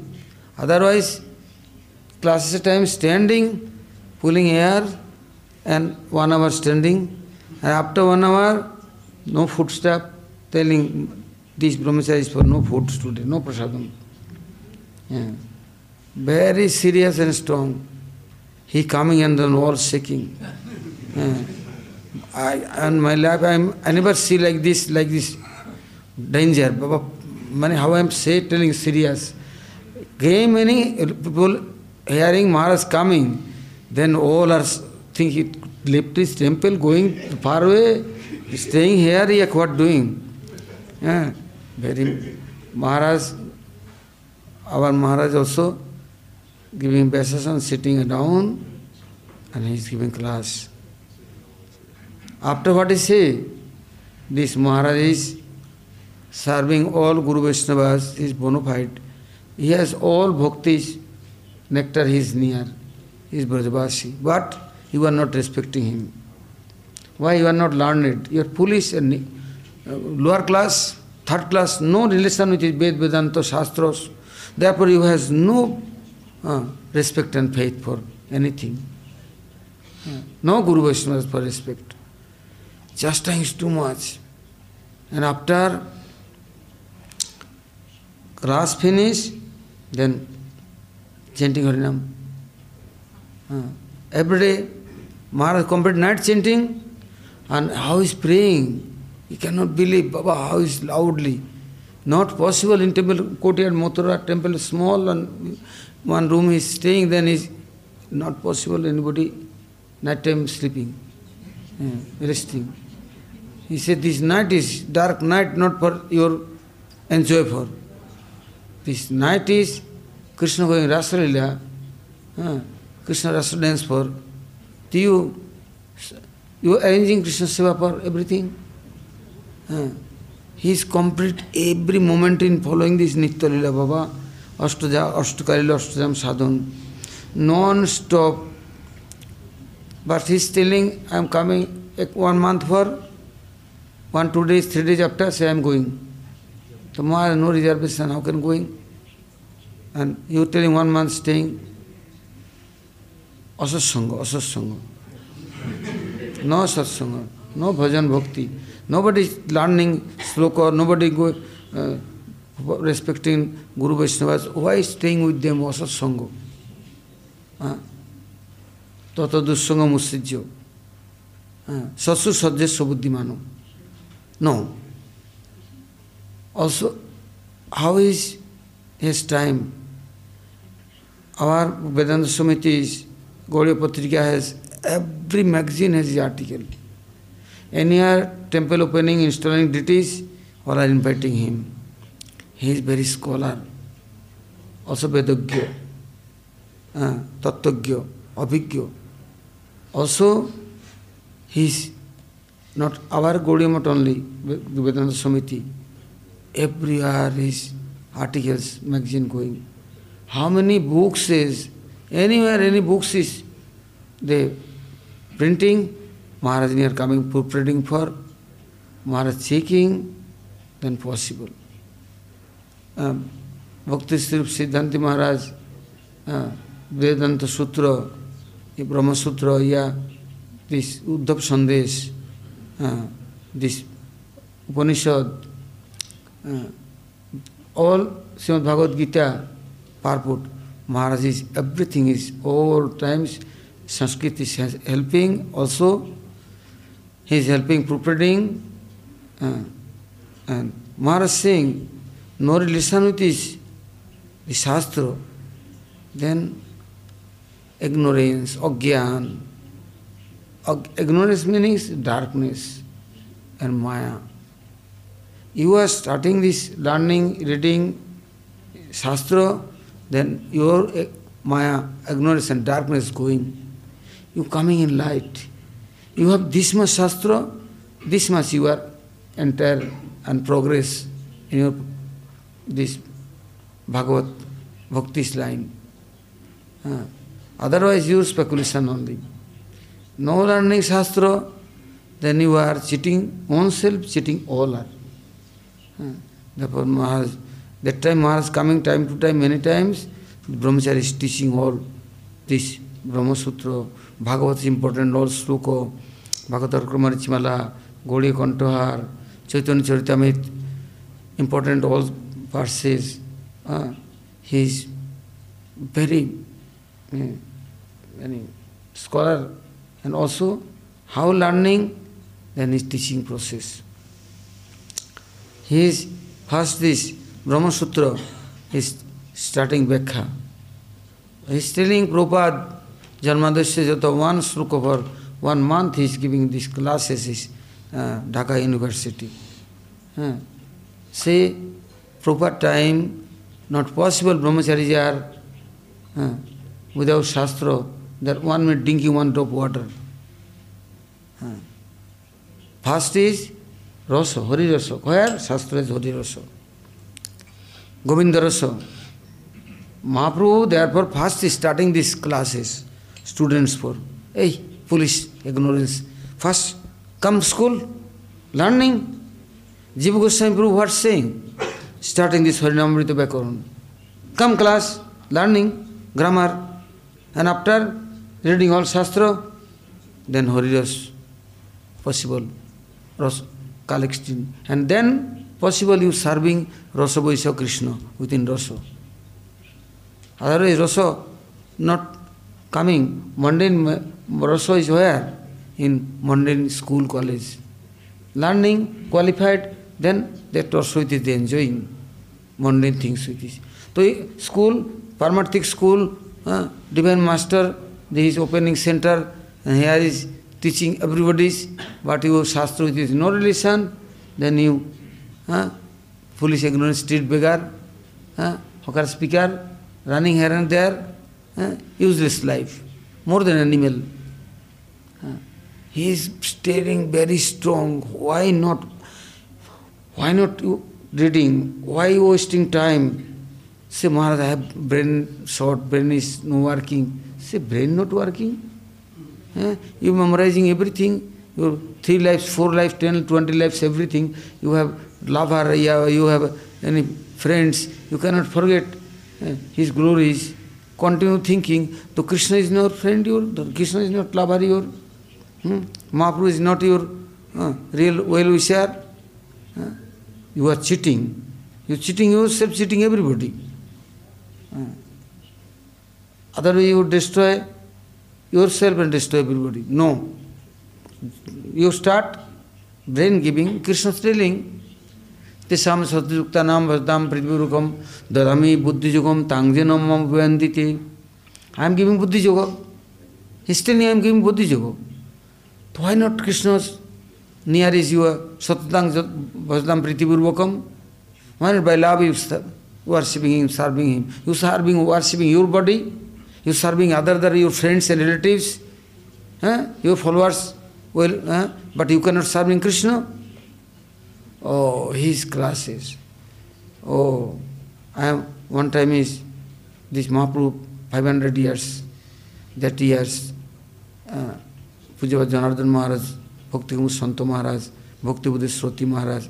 Otherwise, classes time standing, pulling air, and one hour standing, and after one hour, no footstep, telling this brahmachari is for no food today, no prasadam. Yeah. Very serious and strong. He coming and then all shaking. Yeah. I, and my life, I never see like this, like this danger. Baba, many, how I'm say, telling serious. Came many people hearing Maharaj coming, then all are thinking, left his temple, going far away, staying here, yeah, what doing? Yeah, very Maharaj, our Maharaj also giving Besasana, sitting down, and he is giving class. After what he say, this Maharaj is serving all Guru Vaishnavas, is bona fide. He has all bhaktis, nectar he is near, he is Brajavasi. But you are not respecting him. Why you are not learned? You are foolish and uh, lower class, third class, no relation with his Ved Vedanta Shastras. Therefore you has no uh, respect and faith for anything. Uh, no Guru Vaishnavas for respect. Chastising is too much. And after class finish then chanting harinam everyday Maharaj complete night chanting and how is praying you can not believe baba how is loudly not possible in temple Koti and Mathura temple small and one room is staying then is not possible in body night time sleeping resting is a this night is dark night not for your enjoy for This night is Krishna going Rasa Lila, uh, Krishna Rasa dance for. Do you, you are arranging Krishna Seva for everything? Uh, he is complete every moment in following this Nitya Lila Baba, Ashtaja, Ashtakalila, Ashtajam Sadhan, non-stop. But he is telling, I am coming one month for, one, two days, three days after, say I am going. Tomorrow no reservation, how can going? And you telling one month staying, asatsanga, asatsanga. No satsanga, no bhajan bhakti. Nobody is learning sloka, nobody go, uh, respecting Guru Vaishnavas. Why staying with them asatsanga? তত দুঃসঙ্গ মুসৃজ্য শ্বশুর সজ্জের সবুদ্ধিমানব No. Also, how is his time? Our Vedanta Samiti's Gauriya Patrika has every magazine has the article. Any temple opening, installing deities, all are inviting him. He is very scholar, also Vedagya, uh, Tattagya, Abhigya. Also, he is not our Gaudiya only, Vedanta Samiti, everywhere is articles, magazine going. How many books is, anywhere any books is, they printing, Maharaj are coming proofreading for, Maharaj checking, then possible. Um, Bhakti Sri Siddhanti Maharaj, uh, Vedanta Sutra, Brahma Sutra, yeah, this Uddhav Sandesh, uh, this Upanishad, uh, all Shrimad Bhagavad Gita पारपुट, Maharaj is everything is all times Sanskrit is helping also he is helping proofreading and Maharaj Singh no relation with is shastra then ignorance अज्ञान ignorance meanings darkness and maya You are starting this learning, reading Shastra, then your maya, ignorance and darkness going. You coming in light. You have this much Shastra, this much you are enter and progress in your this Bhagavat Bhakti's line. Uh, otherwise, your speculation only. No learning Shastra, then you are cheating oneself, cheating all are. Uh, therefore, Maharaj, that time Maharaj coming time to time, many times, Brahmachari is teaching all this Brahma Sutra, Bhagavat is important, all Sloka, Bhagavatar Kramarichimala, Gaudiya Kanthahar, Chaitanya Charitamrita, important all verses. Uh, he is very, uh, very scholar and also how learning, then his teaching process. He is first this Brahma Sutra is starting Vekha. He is telling Prabhupada, Janmadasya Jata, one sloka for one month he is giving these classes in uh, Dhaka University. Uh, say, proper time, not possible, brahmacharis are uh, without shastra, that one may drinking one drop water. Uh, first is রস হরিরস কয়ার শাস্ত্রে হরিরস গোবিন্দ রস। Mahaprabhu they are for first starting this classes students for এই police ignorance first come school learning Jiva Goswami Prabhu what saying starting this Harinamrita Byakaran come class learning grammar and after reading all shastra then হরিরস possible রস collecting. And then possible you serving Rasa Vaisya Krishna within Rasa. Otherwise Rasa not coming. Mundane Rasa is where? In mundane school, college. Learning, qualified, then that also it is enjoying mundane things with this. So school, Paramaರ್ಥik school, uh, Divine Master, there is opening center, and here is teaching everybody's, but you Shastra with no relation, then you uh, foolish ignorant street beggar, uh, hawker speaker, running here and there, uh, useless life, more than animal. Uh, he is staring very strong. Why not why not you reading? Why wasting time? Say, Maharaj, I have brain short, brain is no working. Say, brain not working? Eh? You memorizing everything, your three lives, four lives, ten, twenty lives, everything. You have lover, you have any friends, you cannot forget eh, his glories. Continue thinking, so Krishna is not friend your, Krishna is not lover your, hmm? Mahaprabhu is not your uh, real well-wisher. Uh, you are cheating. You are cheating yourself, cheating everybody. Uh, otherwise you destroy yourself and destroy everybody. No. You start brain giving, Krishna telling, तेषाम सतयुक्तानाम भजताम पृथ्वीरुखम दधामी बुद्धिजुगम तांगजेनम मम व्यंती I am giving बुद्धिजुग हिस्टेली I am giving बुद्धिजुग तो why not Krishna near is your सततांग भजताम why one by love you worshiping him serving him you serving worshiping your body you serving other there your friends and relative your followers well but you can not serving Krishna oh his classes oh I am one time is this महाप्रूफ five hundred years that years पूज्यवाद Janardan Maharaj Bhakti Sant Maharaj Bhakti Buddha Shroti Maharaj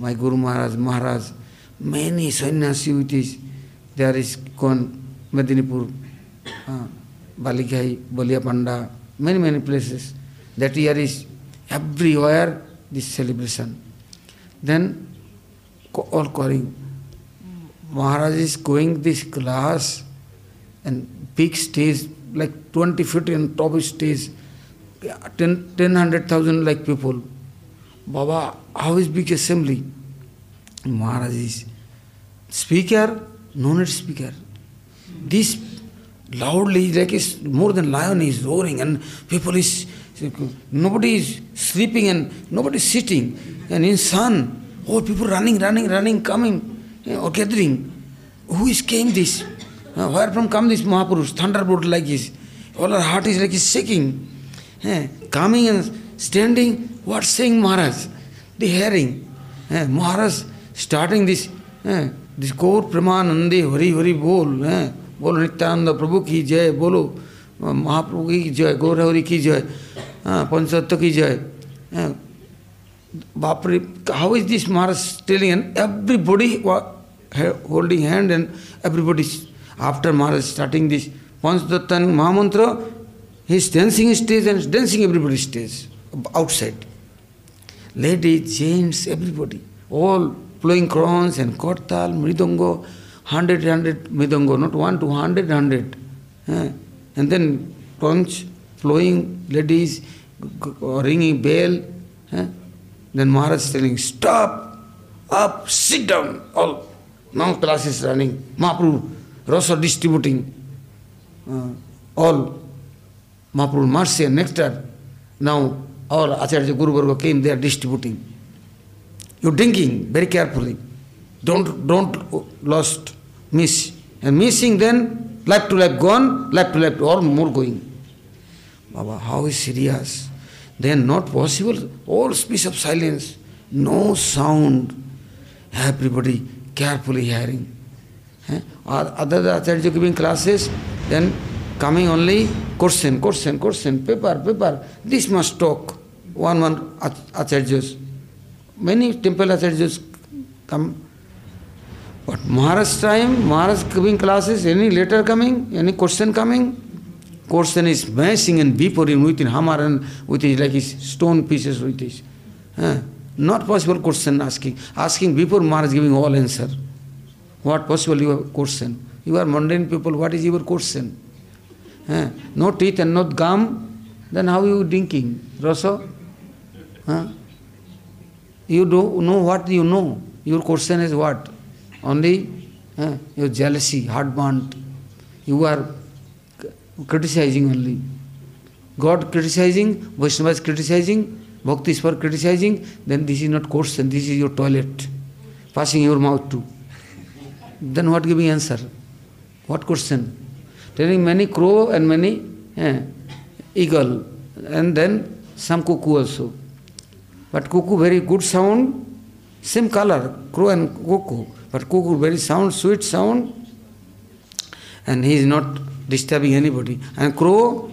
my guru Maharaj Maharaj many sannyasi with is there is कौन Medinipur uh, Balikai, Balia Panda, many, many places. That year is everywhere this celebration. Then all calling, Maharaj is going this class and big stage, like 20 feet in top stage, 10, 10 100,000 like people. Baba, how is big assembly? Maharaj is speaker, no need speaker. This loudly, like is more than lion is roaring and people is, nobody is sleeping and nobody is sitting. And in sun, all people running, running, running, coming or gathering. Who is came this? Uh, where from come this Mahapurush, thunderbolt like this? All our heart is like is shaking. Eh, coming and standing, what saying Maharaj? The hearing. Eh, Maharaj starting this, eh, this Gaur Pramanande Hari Hari Bol. बोलो नित्यानंद प्रभु की जय, बोलो, महाप्रभु की जय गौरवरी की जय पंचतत्व की जय बापरी how is this Maharaj telling and everybody holding hand and everybody after Maharaj starting this Panchatattva and mahamantra he is dancing stage and dancing everybody stage outside ladies gents everybody all flowing crowns and kartal mridang hundred, hundred mridongo, not one to hundred, hundred. Eh? And then conch, flowing, ladies, ringing bell. Eh? Then Maharaj telling, stop, up, sit down, all. Now class is running. Mahaprabhu, rasa distributing. Uh, all. Mahaprabhu, mercy and nectar. Now our Acharya Guru Varga came, they are distributing. You're drinking very carefully. Don't, don't lost, miss. And missing then, life to life gone, life to life or more going. Baba, how is serious? then not possible. All space of silence, no sound. Everybody carefully hearing. Eh? Other Acharya giving classes, then coming only question, question, question, paper, paper. This must talk. One, one Acharyas. Many temple Acharyas come. But Maharaj time, Maharaj giving classes, any letter coming, any question coming, Question is smashing and beeping with hammer and with his like his stone pieces with his. Uh, not possible question asking. Asking before Maharaj giving all answer. What possible your question? You are mundane people, what is your question? Uh, no teeth and not gum, then how you drinking? Rasa? Uh, you do know what you know. Your question is what? Only uh, your jealousy, heart burnt. You are criticizing only. God criticizing, Vaishnava is criticizing, Bhakti is for criticizing, then this is not question, this is your toilet, passing your mouth to. Then what giving answer? What question? Telling many crow and many eh, eagle, and then some cuckoo also. But cuckoo very good sound, same color, crow and cuckoo. But cuckoo very sound, sweet sound, and he is not disturbing anybody. And crow,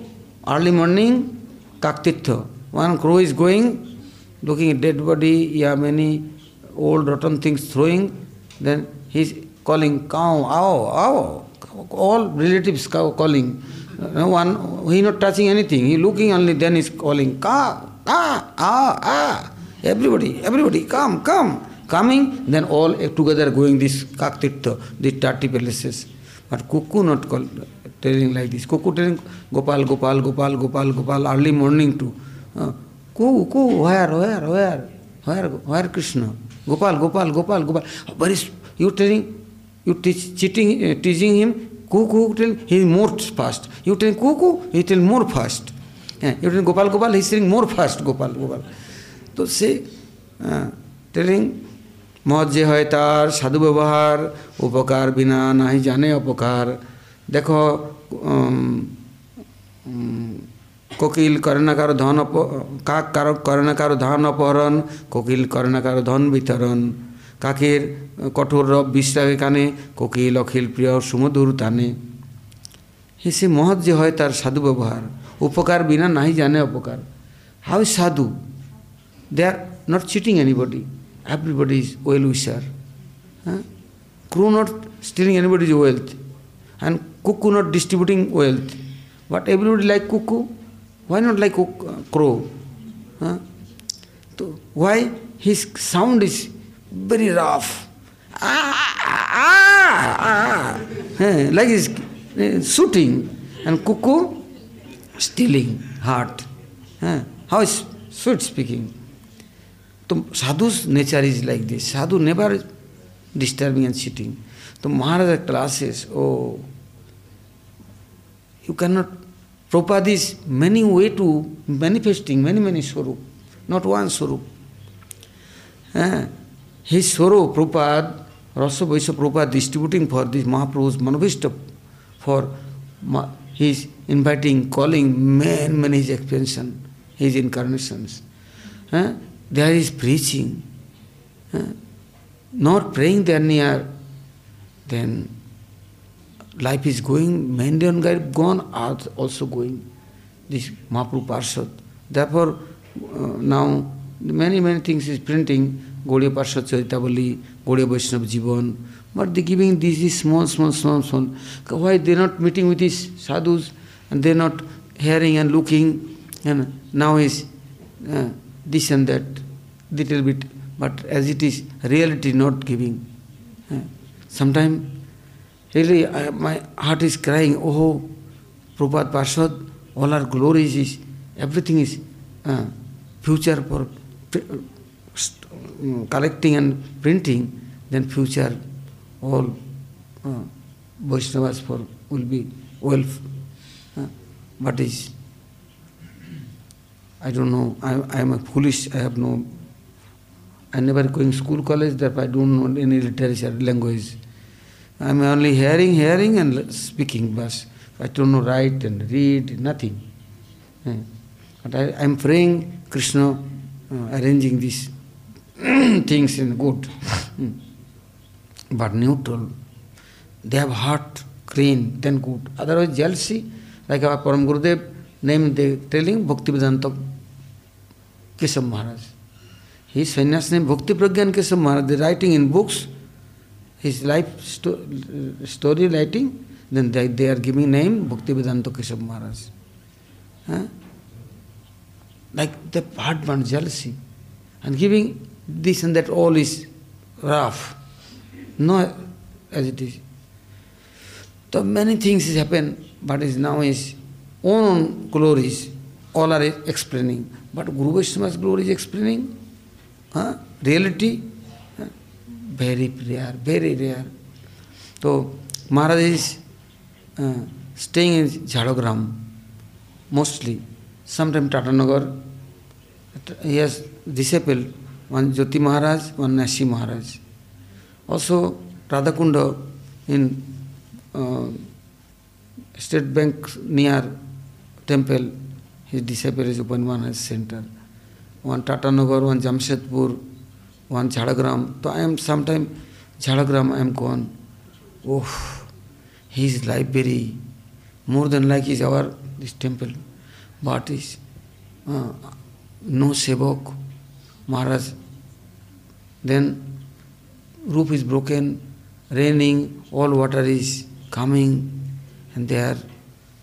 early morning, kaktitha. One crow is going, looking at dead body, yeah, many old rotten things throwing, then he's calling cow, ow, ow. All relatives cow calling. No one, he not touching anything. He looking only, then he's calling ka, ka, ah, ah. Everybody, everybody, come, come. Coming, then all together going this kaktitha, the 30 palaces. But cuckoo not called telling like this. Cuckoo telling Gopal, Gopal, Gopal, Gopal, Gopal, early morning to. Uh, Coo, coo, where, where, where, where, where Krishna? Gopal, Gopal, Gopal, Gopal. Very, you telling, you teach, cheating, uh, teaching him, coo, coo, tell he is more fast. You tell coo, he tell more fast. Yeah, you tell Gopal, Gopal, he is saying more fast, Gopal, Gopal. So say, uh, telling, মত যে হয় তার সাধু ব্যবহার, উপকার বিনা নাহি জানে অপকার। দেখো কোকিল করে না কারও ধন অপ কাক কারও করে না কারও ধান অপহরণ, কোকিল করে না কারও ধন বিতরণ। কাকের কঠোর রব বিশ্রাগে কানে, কোকিল অখিল প্রিয় সুমধুর টানে। সে মহৎ যে হয় তার সাধু ব্যবহার, উপকার বিনা নাহি জানে অপকার। How sadhu? They are not cheating anybody. Everybody is well-wisher. Huh? Crew not stealing anybody's wealth. And cuckoo not distributing wealth. But everybody like cuckoo. Why not like uh, crow? Huh? So why? His sound is very rough. Ah, ah, ah, ah. Like his uh, shooting. And cuckoo stealing heart. Huh? How is sweet speaking? तो sadhus nature is like this sadhu never disturbing and cheating तो Maharaj classes oh you can not proper this many way to manifesting many many swarup not one swarup he swarup proper रस वैश्व proper distributing for this महाप्रभुज मनोभिष्ट for his inviting calling man men his expansion his incarnation There is preaching. Eh? Not praying there near, then life is going, Mandian guy gone, earth also going. This Mahaprabhu Parshad. Therefore, uh, now many, many things is printing, Gaudiya Parshad Charitavali, Gaudiya Vaishnava Jivan, but they giving this is small, small, small, small. Why they not meeting with these sadhus and they not hearing and looking and now is uh, this and that, little bit, but as it is, reality not giving. Uh, Sometimes really I, my heart is crying, oh, Prabhupada Parshad, all our glories is, everything is uh, future for um, collecting and printing, then future all uh, Vaishnavas for will be well. Uh, but is I don't know. I, I am a foolish. I have no. I never going school college. Therefore, I don't know any literature language. I am only hearing, hearing, and speaking. But I don't know write and read nothing. Eh. But I am praying Krishna, uh, arranging these things in good. Hmm. but neutral. They have heart clean, then good. Otherwise, jealousy, like our Param Gurudev name they telling Bhaktivedanta Keshav Maharaj. His sannyas name Bhakti Pragyan Keshav Maharaj. They writing in books, his life sto- story writing, then they, they are giving name Bhaktivedanta Keshav Maharaj. Huh? Like the heart burn jealousy and giving this and that all is rough. No as it is. So many things happen, but is now is own glories, all are explaining. But Guru Vaishnava's glory is explaining हाँ reality very rare very rare तो Maharaj is staying in Jhargram mostly sometime Tatanagar yes disciple one Jyoti Maharaj one Nainsi Maharaj also Radhakund in state bank near temple his disciple is open one huge centre One Tatanagar, one Jamshedpur, one Jhadagram. So I am sometime Jhadagram I am gone. Oh, his library, more than like is our this temple. But is uh, no Sevak, Maharaj. Then roof is broken, raining, all water is coming, and there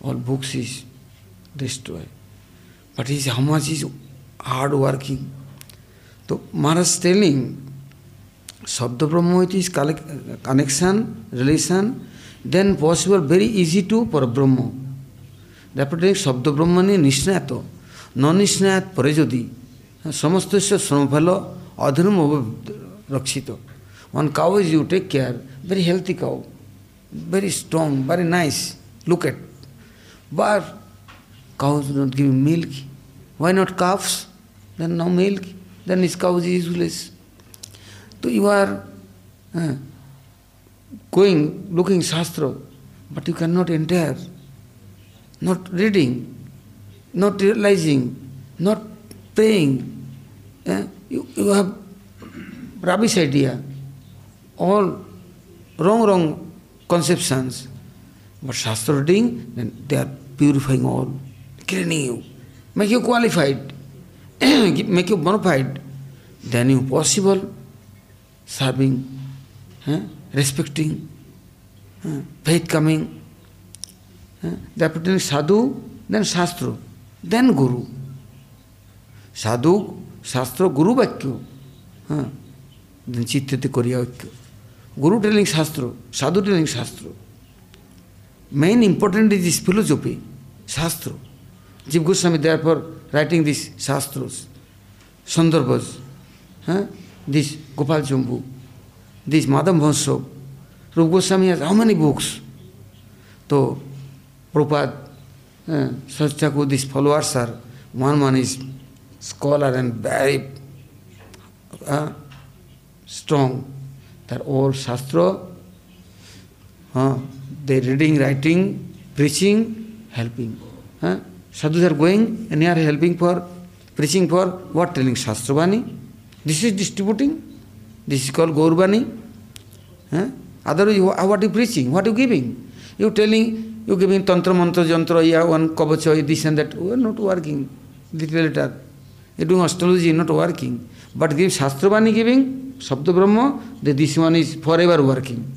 all books is destroyed. But his how much is hard working. So Maharaj telling Sabda Brahma it is connection, relation, then possible very easy to para Brahma. Therefore Sabda Brahma ne nishnayato, non-nishnayat pare jodi, samastasya samaphala adhanam rakshito. One cow is you take care, very healthy cow, very strong, very nice, look at. But cows don't give milk. Why not calves? Then no milk. Then his cow is useless. So you are uh, going, looking Shastra, but you cannot enter. Not reading, not realizing, not praying. Eh? You, you have rubbish idea, all wrong, wrong conceptions. But Shastra reading, then they are purifying all, cleaning you, make you qualified, make you bona fide. Then you possible serving, eh, respecting, eh, faith coming. Eh, are sadhu, then Shastra, then Guru. Sadhu, Shastra, Guru Vakya. Eh, then Chittati Koriya Vakya. Guru telling Shastra, Sadhu telling Shastra. Main important is this philosophy, Shastra. Jiv Goswami therefore writing these Shastras, Sandarbhas, huh? this Gopal Chambu, this Madam Bhansab. Rupa Goswami has how many books? So, Prabhupada, uh, Sat these followers are, one one is scholar and very uh, strong. They're all Shastra, uh, they reading, writing, preaching, helping. Uh, sadhus are going and they are helping for, preaching for what? Telling Shastravani. This is distributing. This is called Gaurbani. Uh, otherwise, what are you preaching? What are you giving? You telling, you giving tantra, mantra, jantra, yeah, one kavacha, this and that. We are not working. Little later. You doing astrology, not working. But give Shastravani giving, Sabda Brahma, then this one is forever working.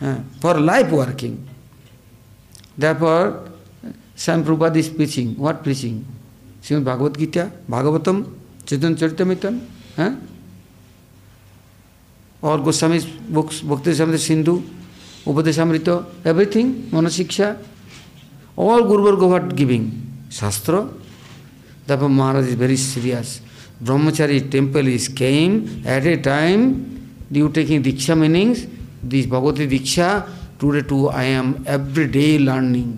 Uh, for life working. Therefore, Shyam Prabhupada is preaching what preaching Srimad Bhagavad Gita Bhagavatam Chaitanya Charitamrita है और Goswami books Bhakti Rasamrita Sindhu Upadeshamrita everything Manahshiksha all guruvarga what giving shastra Maharaj is very serious brahmachari temple is came at a time D you taking diksha meanings this Bhagavati diksha today to I am every day learning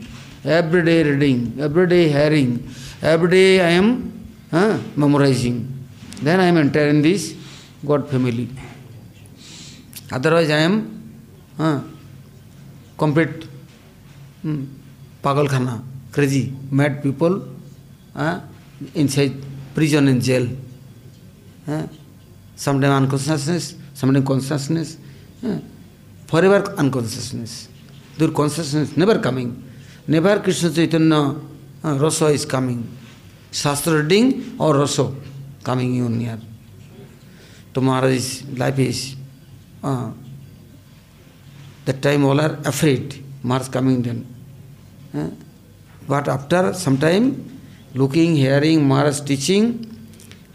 every day reading, every day hearing, every day I am uh, memorizing. Then I am entering this God family. Otherwise I am uh, complete hmm, pagalkhana, crazy, mad people uh, inside prison and jail. Uh, sometimes unconsciousness, sometimes consciousness. Uh, forever unconsciousness. Their consciousness never coming. Never Krishna Chaitanya uh, rasa is coming. Shastra reading or rasa coming you near. To Maharaj's life is uh, that time all are afraid. Maharaj coming then. Uh, but after some time, looking, hearing Maharaj teaching,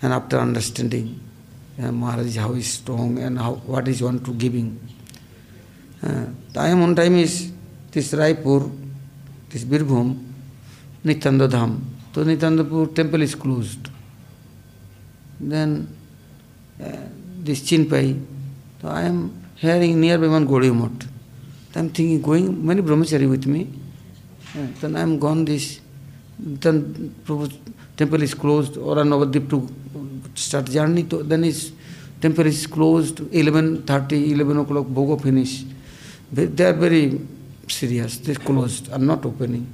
and after understanding, uh, Maharaj how is strong and how what is one to giving. Uh, time on time is this Raipur, this Birbhum, Nityananda Dham. So Nityandapur temple is closed. Then uh, this Chinpai, so I am hearing nearby one Gaudiya Math. I am thinking, going, many brahmachari with me. Uh, then I am gone this, then temple is closed, or an Navadip to start journey, to, then his temple is closed, 11.30, 11 o'clock, Bhoga finish. They are very serious, they closed, are not opening.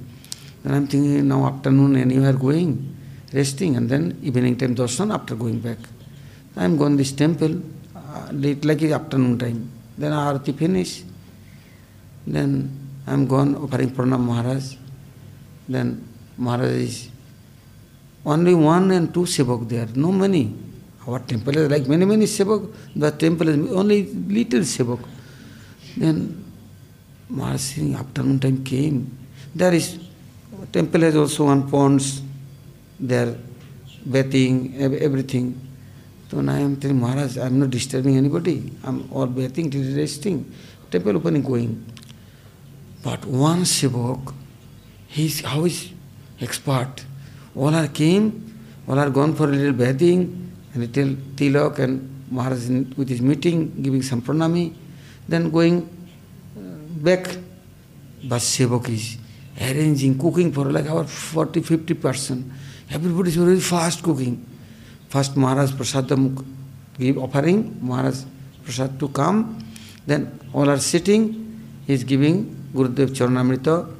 Then I'm thinking now afternoon and you are going, resting, and then evening time darshan after going back. I'm going this temple, uh, late like afternoon time. Then arati finish. Then I'm gone offering pranam Maharaj. Then Maharaj is only one and two sevak there, no many. Our temple is like many, many sevak. The temple is only little sevak. Then Maharaj afternoon time came. There is temple has also one ponds, there bathing, everything. So now I am telling Maharaj, I am not disturbing anybody. I am all bathing, resting. Temple opening going. But one Sevak, he is how is expert. All are came, all are gone for a little bathing, a little tilak and Maharaj with his meeting, giving some pranami, then going back. But Sevak is arranging, cooking for like our 40, 50 person. Everybody is very fast cooking. First Maharaj Prasadam give offering, Maharaj Prasad to come. Then all are sitting, he is giving Gurudev Charanamrita,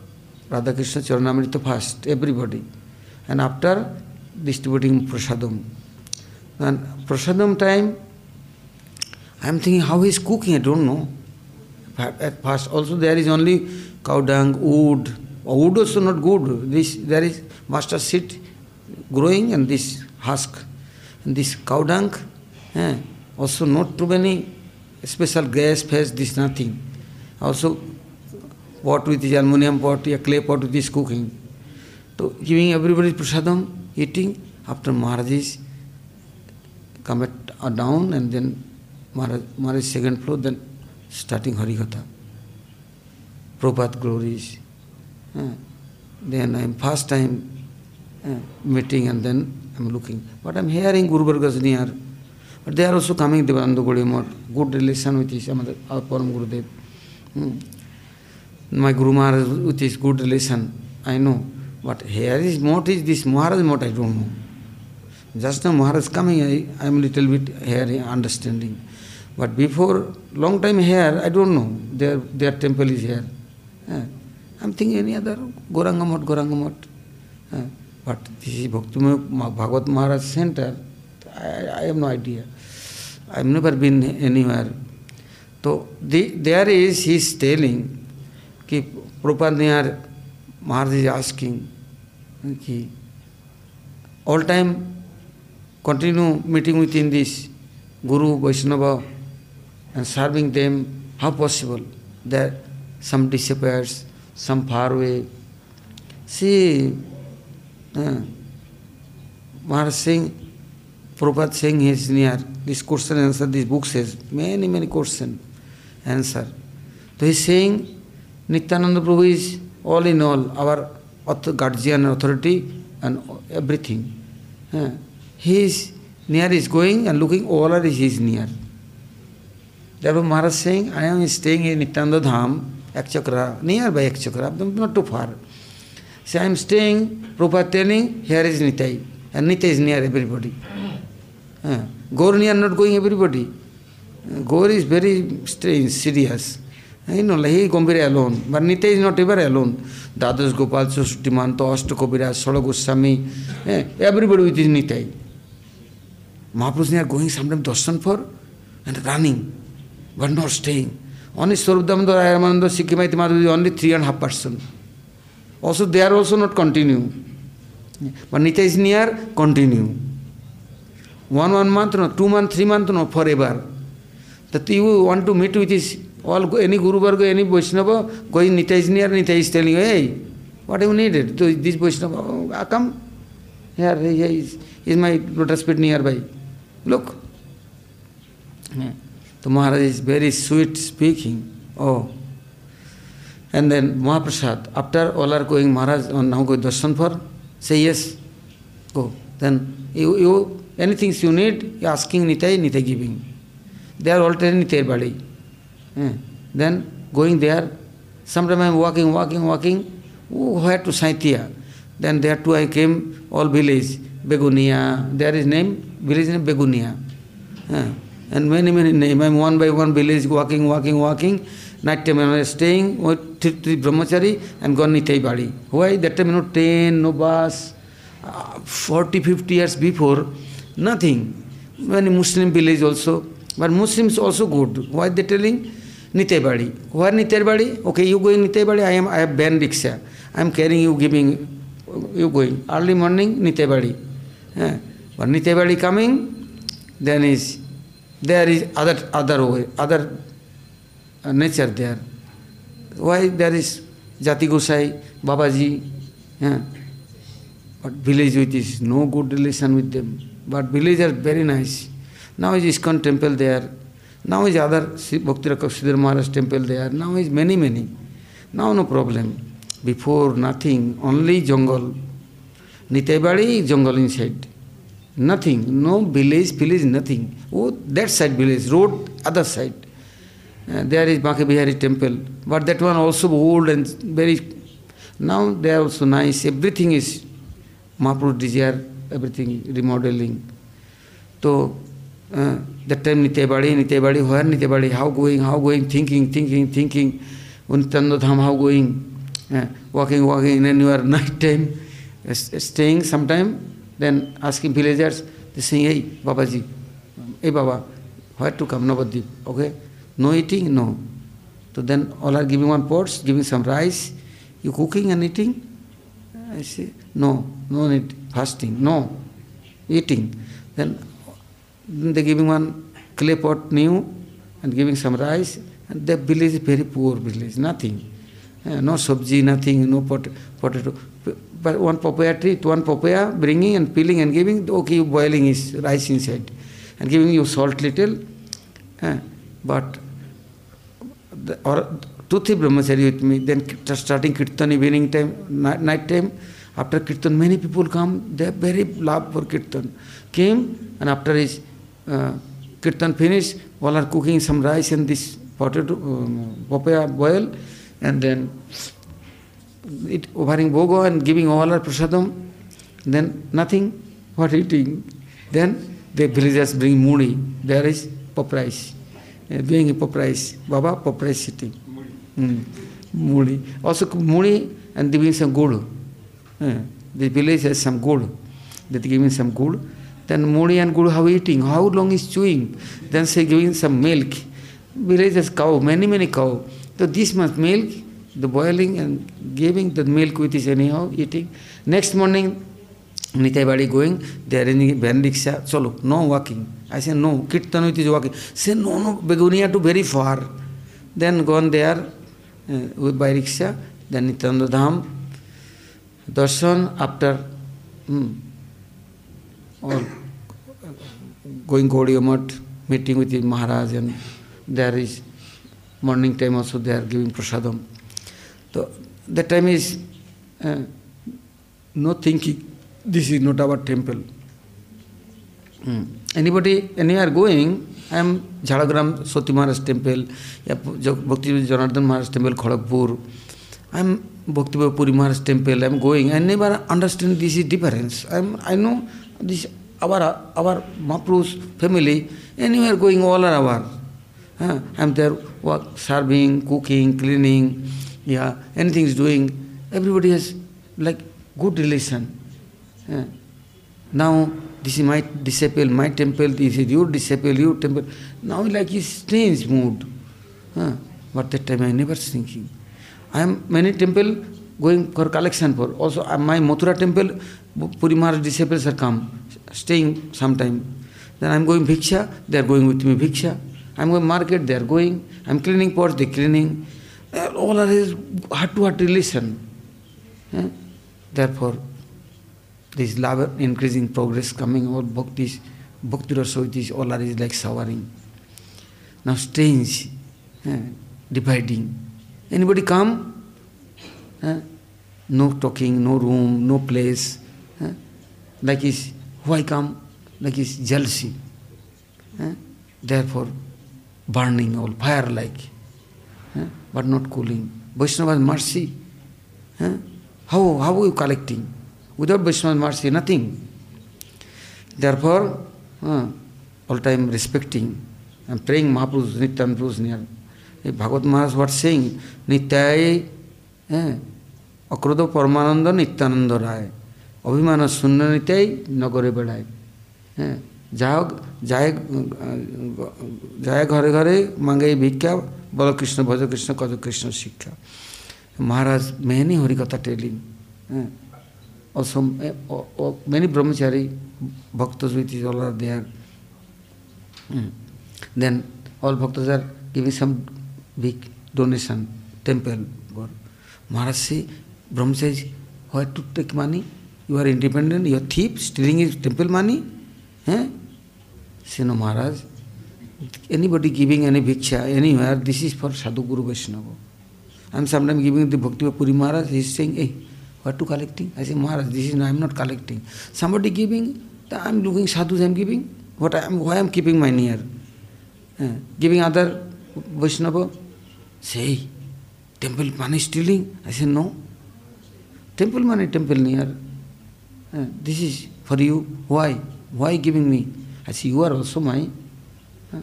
Radhakrishna Charanamrita first, everybody. And after distributing Prasadam. And Prasadam time, I am thinking how he is cooking, I don't know. At first also there is only cow dung, wood. Wood also not good. This there is master seed growing and this husk. And this cow dung, eh, also not too many special gas, phase, this nothing. Also pot with this aluminium pot, a clay pot with this cooking. So giving everybody prasadam, eating, after Maharaj is come at, uh, down and then Maharaj, Maharaj second floor, then starting Harikatha. Prabhupada glories. Uh, then I am first time uh, meeting and then I'm looking. But I'm hearing Guru Vargas near. But they are also coming Devananda Gaudiya good relation with his, our Param Gurudev. Hmm. My Guru Maharaj with his good relation, I know. But here is what is this Maharaj what I don't know. Just now Maharaj coming, I am little bit here understanding. But before, long time here, I don't know, their, their temple is here. Uh, I'm thinking any other, Gorangamot, Gorangamot. Uh, but this is Bhakti Bhagavat Maharaj center, I, I have no idea. I've never been anywhere. So the, there is, he's telling, कि Prabhupada Maharaj is asking, कि all time continue meeting within this Guru, Vaishnava, and serving them, how possible? that some disappears, some far away. See, uh, Maharaj Singh, Prabhupada saying he is near. This question answer, this book says, many, many question answer. So he is saying, Nityananda Prabhu is all in all, our guardian authority and everything. Uh, he is near is going and looking, all are is near. Therefore Maharaj saying, I am staying in Nityananda Dham, Ekchakra, nearby Ekchakra, not too far. So I am staying, Prabhupada telling, here is Nitai. And Nitai is near everybody. Uh, Gaur near not going everybody. Uh, Gaur is very strange, serious. You know, like he is Gambhira alone. But Nitai is not ever alone. Dadas Gopal, Susutimanto, Ashta Kabira, Solo Goswami, eh, everybody with his Nitai. Mahaprabhu are going sometimes darshan for and running but not staying. Only Swarup Damodar, Ayamananda, Sikhimaiti Madhuri, only three and a half percent. Also, they are also not continue. But Nitya is near, continue. One, one month, no, two month, three month, no, forever. That you want to meet with this, all, any Guru Varga, any Vaishnava, going Nitya is near, Nitya is telling you, hey, what you needed? So this Vaishnava, oh, come, here, here is, is my lotus pit nearby. Look. Yeah. तो Maharaj is very sweet speaking oh and then mahaprasad after all are going Maharaj now going darshan for say yes oh then you you any things you need you asking Nitai Nitai giving they are already नितर body then going they are some I am walking walking walking वो have to Sainthia then they are two I came all village Begunia there is name village name Begunia and many, many names. I'm one by one village walking, walking, walking. Night time I was staying with three brahmachari and gone Nitai Badi. Why? That time, you know, 10, no bus, uh, 40, 50 years before, nothing. Many Muslim village also. But Muslims also good. Why they telling? Nitai Badi. Where Nitai Badi? Okay, you going Nitai Badi, I am I have ban rickshaw. I am carrying you, giving you going. Early morning, Nitai Badi. Yeah. But Nitai Badi coming, then is there is other other way, other uh, nature there. Why there is Jati Gosai, Babaji, yeah. but village with is no good relation with them. But village are very nice. Now is ISKCON temple there. Now is other Bhakti Rakshidhar Maharaj temple there. Now is many, many. Now no problem. Before nothing, only jungle. Nitebadi, jungle inside. Nothing, no village, village, nothing. Oh, that side village, road, other side. Uh, there is Baki Bihari temple, but that one also old and very. Now they are also nice. Everything is Mahaprabhu desire, everything remodeling. So uh, that time Nitebadi, Nitebadi, where Nitebadi, how going, how going, thinking, thinking, thinking. Untando Dham, how going, uh, walking, walking, and you are night time, uh, staying sometime then asking villagers, they saying, hey, Babaji, hey Baba, where to come, Navadip, okay? No eating? No. So then all are giving one pots, giving some rice. You cooking and eating? I say, no, no need fasting, no, eating. Then, then they giving one clay pot new and giving some rice. And the village is very poor village, nothing. Uh, no sabji, nothing, no pot, potato one papaya tree, one papaya, bringing and peeling and giving, okay, boiling is rice inside, and giving you salt little. Uh, but the, or two, three brahmachari with me, then starting kirtan evening time, night, night time, After Kirtan, many people come, they have very love for Kirtan. Came, and after his uh, Kirtan finished, all are cooking some rice and this potato, um, papaya boil, and then it offering bogo and giving all our prasadam, then nothing, what eating. Then the villagers bring muni, there is pop rice, uh, being a pop rice, Baba pop rice sitting. Mm. Muni. Also muni and giving some gold. Uh, the village has some gold. They giving some gold. Then muni and gold how eating, how long is chewing. Then say giving some milk. Village has cow, many many cow. So this much milk, the boiling and giving the milk with is anyhow eating. Next morning, Nitai Badi going, they are in van rickshaw, chalo, no walking. I say no, Kirtan with is walking. Say no, no, Begunia to very far. Then gone there uh, with by rickshaw, then Nityananda Dham, darshan after hmm, or going Gaudiya meeting with the Maharaj and there is morning time also they are giving prasadam. So that time is uh, no thinking, this is not our temple. Hmm. Anybody, anywhere going, I am Jhadagram Sroti Maharaj temple, Bhakti Janardhan Maharaj temple, Kharagpur. I am Bhakti Puri Maharaj temple, I am going. I never understand this is difference. I am, I know this our our Mahaprabhu's family, anywhere going, all our. I am there work, serving, cooking, cleaning, yeah, anything is doing. Everybody has like good relation. Uh, now this is my disciple, my temple, this is your disciple, your temple. Now like is strange mood. Uh, but that time I never thinking. I am many temple going for collection for. Also uh, my Mathura temple, Puri Maharaj disciples are come, staying sometime. Then I am going bhiksha, they are going with me bhiksha. I am going market, they are going. I am cleaning pots, they are cleaning. All are his heart-to-heart relation. Therefore, this love increasing progress coming, all bhaktis, bhakti rasoitis, all are is like showering. Now strange, dividing. Anybody come? No talking, no room, no place. Like is, why come? Like is jealousy. Therefore, burning all, fire like, eh? but not cooling. Vaishnava's mercy. Eh? How, how are you collecting? Without Vaishnava's mercy, nothing. Therefore, eh, all time respecting and praying Mahaprabhu's Nityan Prabhu's near. Bhagavad Maharaj was saying, Nityaye eh, Akrudha Paramananda Nityananda Raya. Abhimana Sunna Nityaye Nagare Badaye. Eh? जाओ, जाए जाए घरे घरे, मांगे भिक्षा ବଳ कृष्ण भज कृष्ण कद कृष्ण शिक्षा। महाराज, मेहनी हरिकथा टेलिंग हाँ। और ब्रह्मचारी, भक्त ज्योति जोला देर हाँ। Then all bhakt are giving some big donation, temple god Maharaj say, brahmachari high to take money, you are independent, you are thief stealing is temple money हाँ? Say no Maharaj anybody giving any bhiksha anywhere this is for sadhu guru vaishnava I am sometimes giving the bhakti of Puri Maharaj he is saying hey what to collecting? I say, Maharaj, this is no, I am not collecting. Somebody giving, I am looking sadhus, I am giving. What I am, why I am keeping my near? Uh, giving other Vaishnava, say, temple money stealing? I say, no. Temple money, temple near. Uh, this is for you. Why? Why giving me? I say, you are also my. Uh,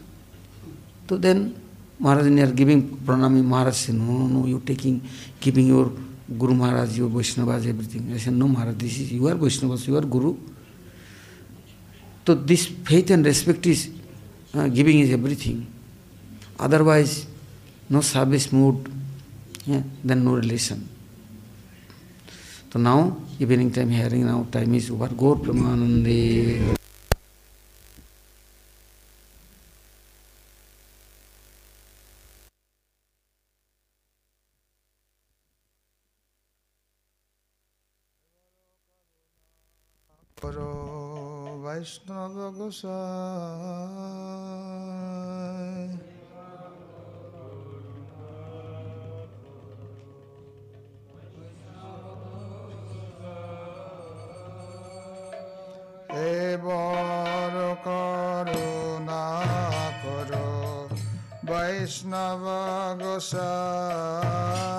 so then, Maharaj near giving pranami, Maharaj say, no, no, no, you taking, giving your Guru Maharaj, your Vaishnavas, everything. I said, no Maharaj, this is, you are Vaishnavas, you are Guru. So this faith and respect is, uh, giving is everything. Otherwise, no service mood, yeah, then no relation. So now, evening time hearing, now time is over. Gaur Pramanande. Vaishnava Gosai এবার করুণা করো বৈষ্ণব গোসাই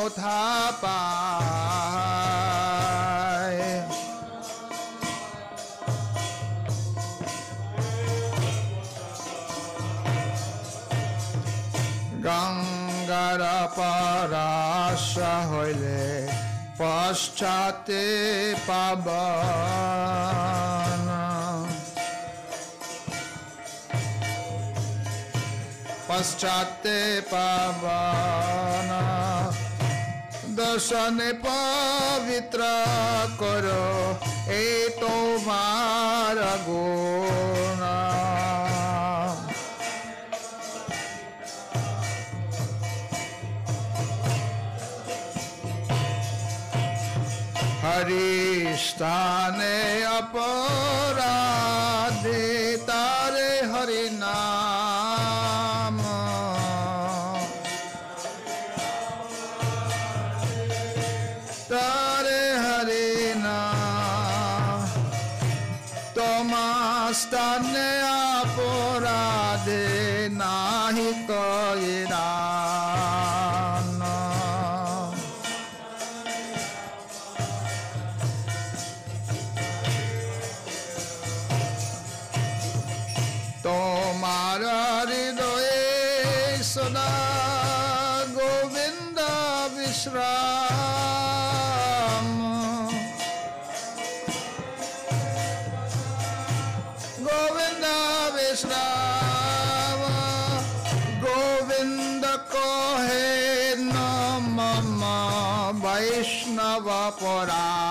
কথা পায়। গঙ্গার পরাশা হইলে পশ্চাতে পাবন পশ্চাতে পাবন দর্শনে পবিত্র করো এই তোমার গুণ হরিস্থানে বিশ্রাম গোবিন্দ বিশ্রাম গোবিন্দ কহে নম বৈষ্ণব পরাণ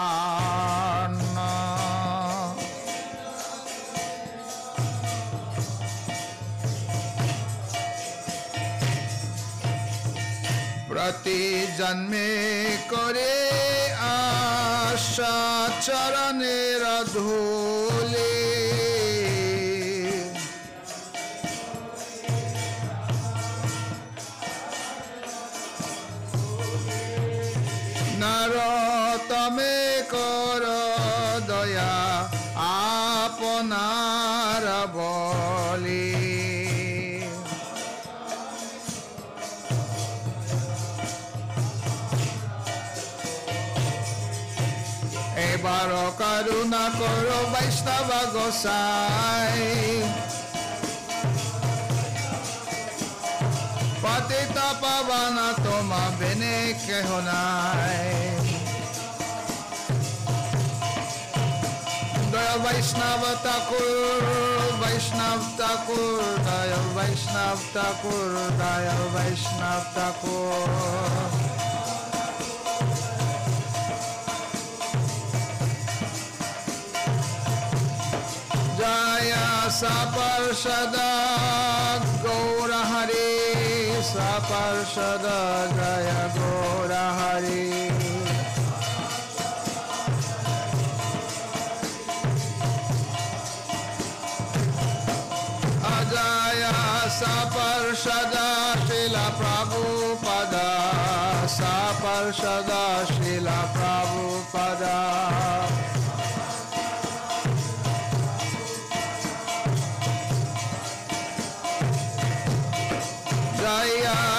तन्मे করো বৈষ্ণব গোসাই পতিত পাবন তোমা বিনে কেহ নাই দয়া বৈষ্ণব ঠাকুর বৈষ্ণব ঠাকুর দয়া বৈষ্ণব ঠাকুর দয়া বৈষ্ণব ঠাকুর सपर्षद गौर हरि सपर्षद जय गौर हरि अजय सपर्षद शिल प्रभुपद सपर्षद शिल प्रभुपद Isaiah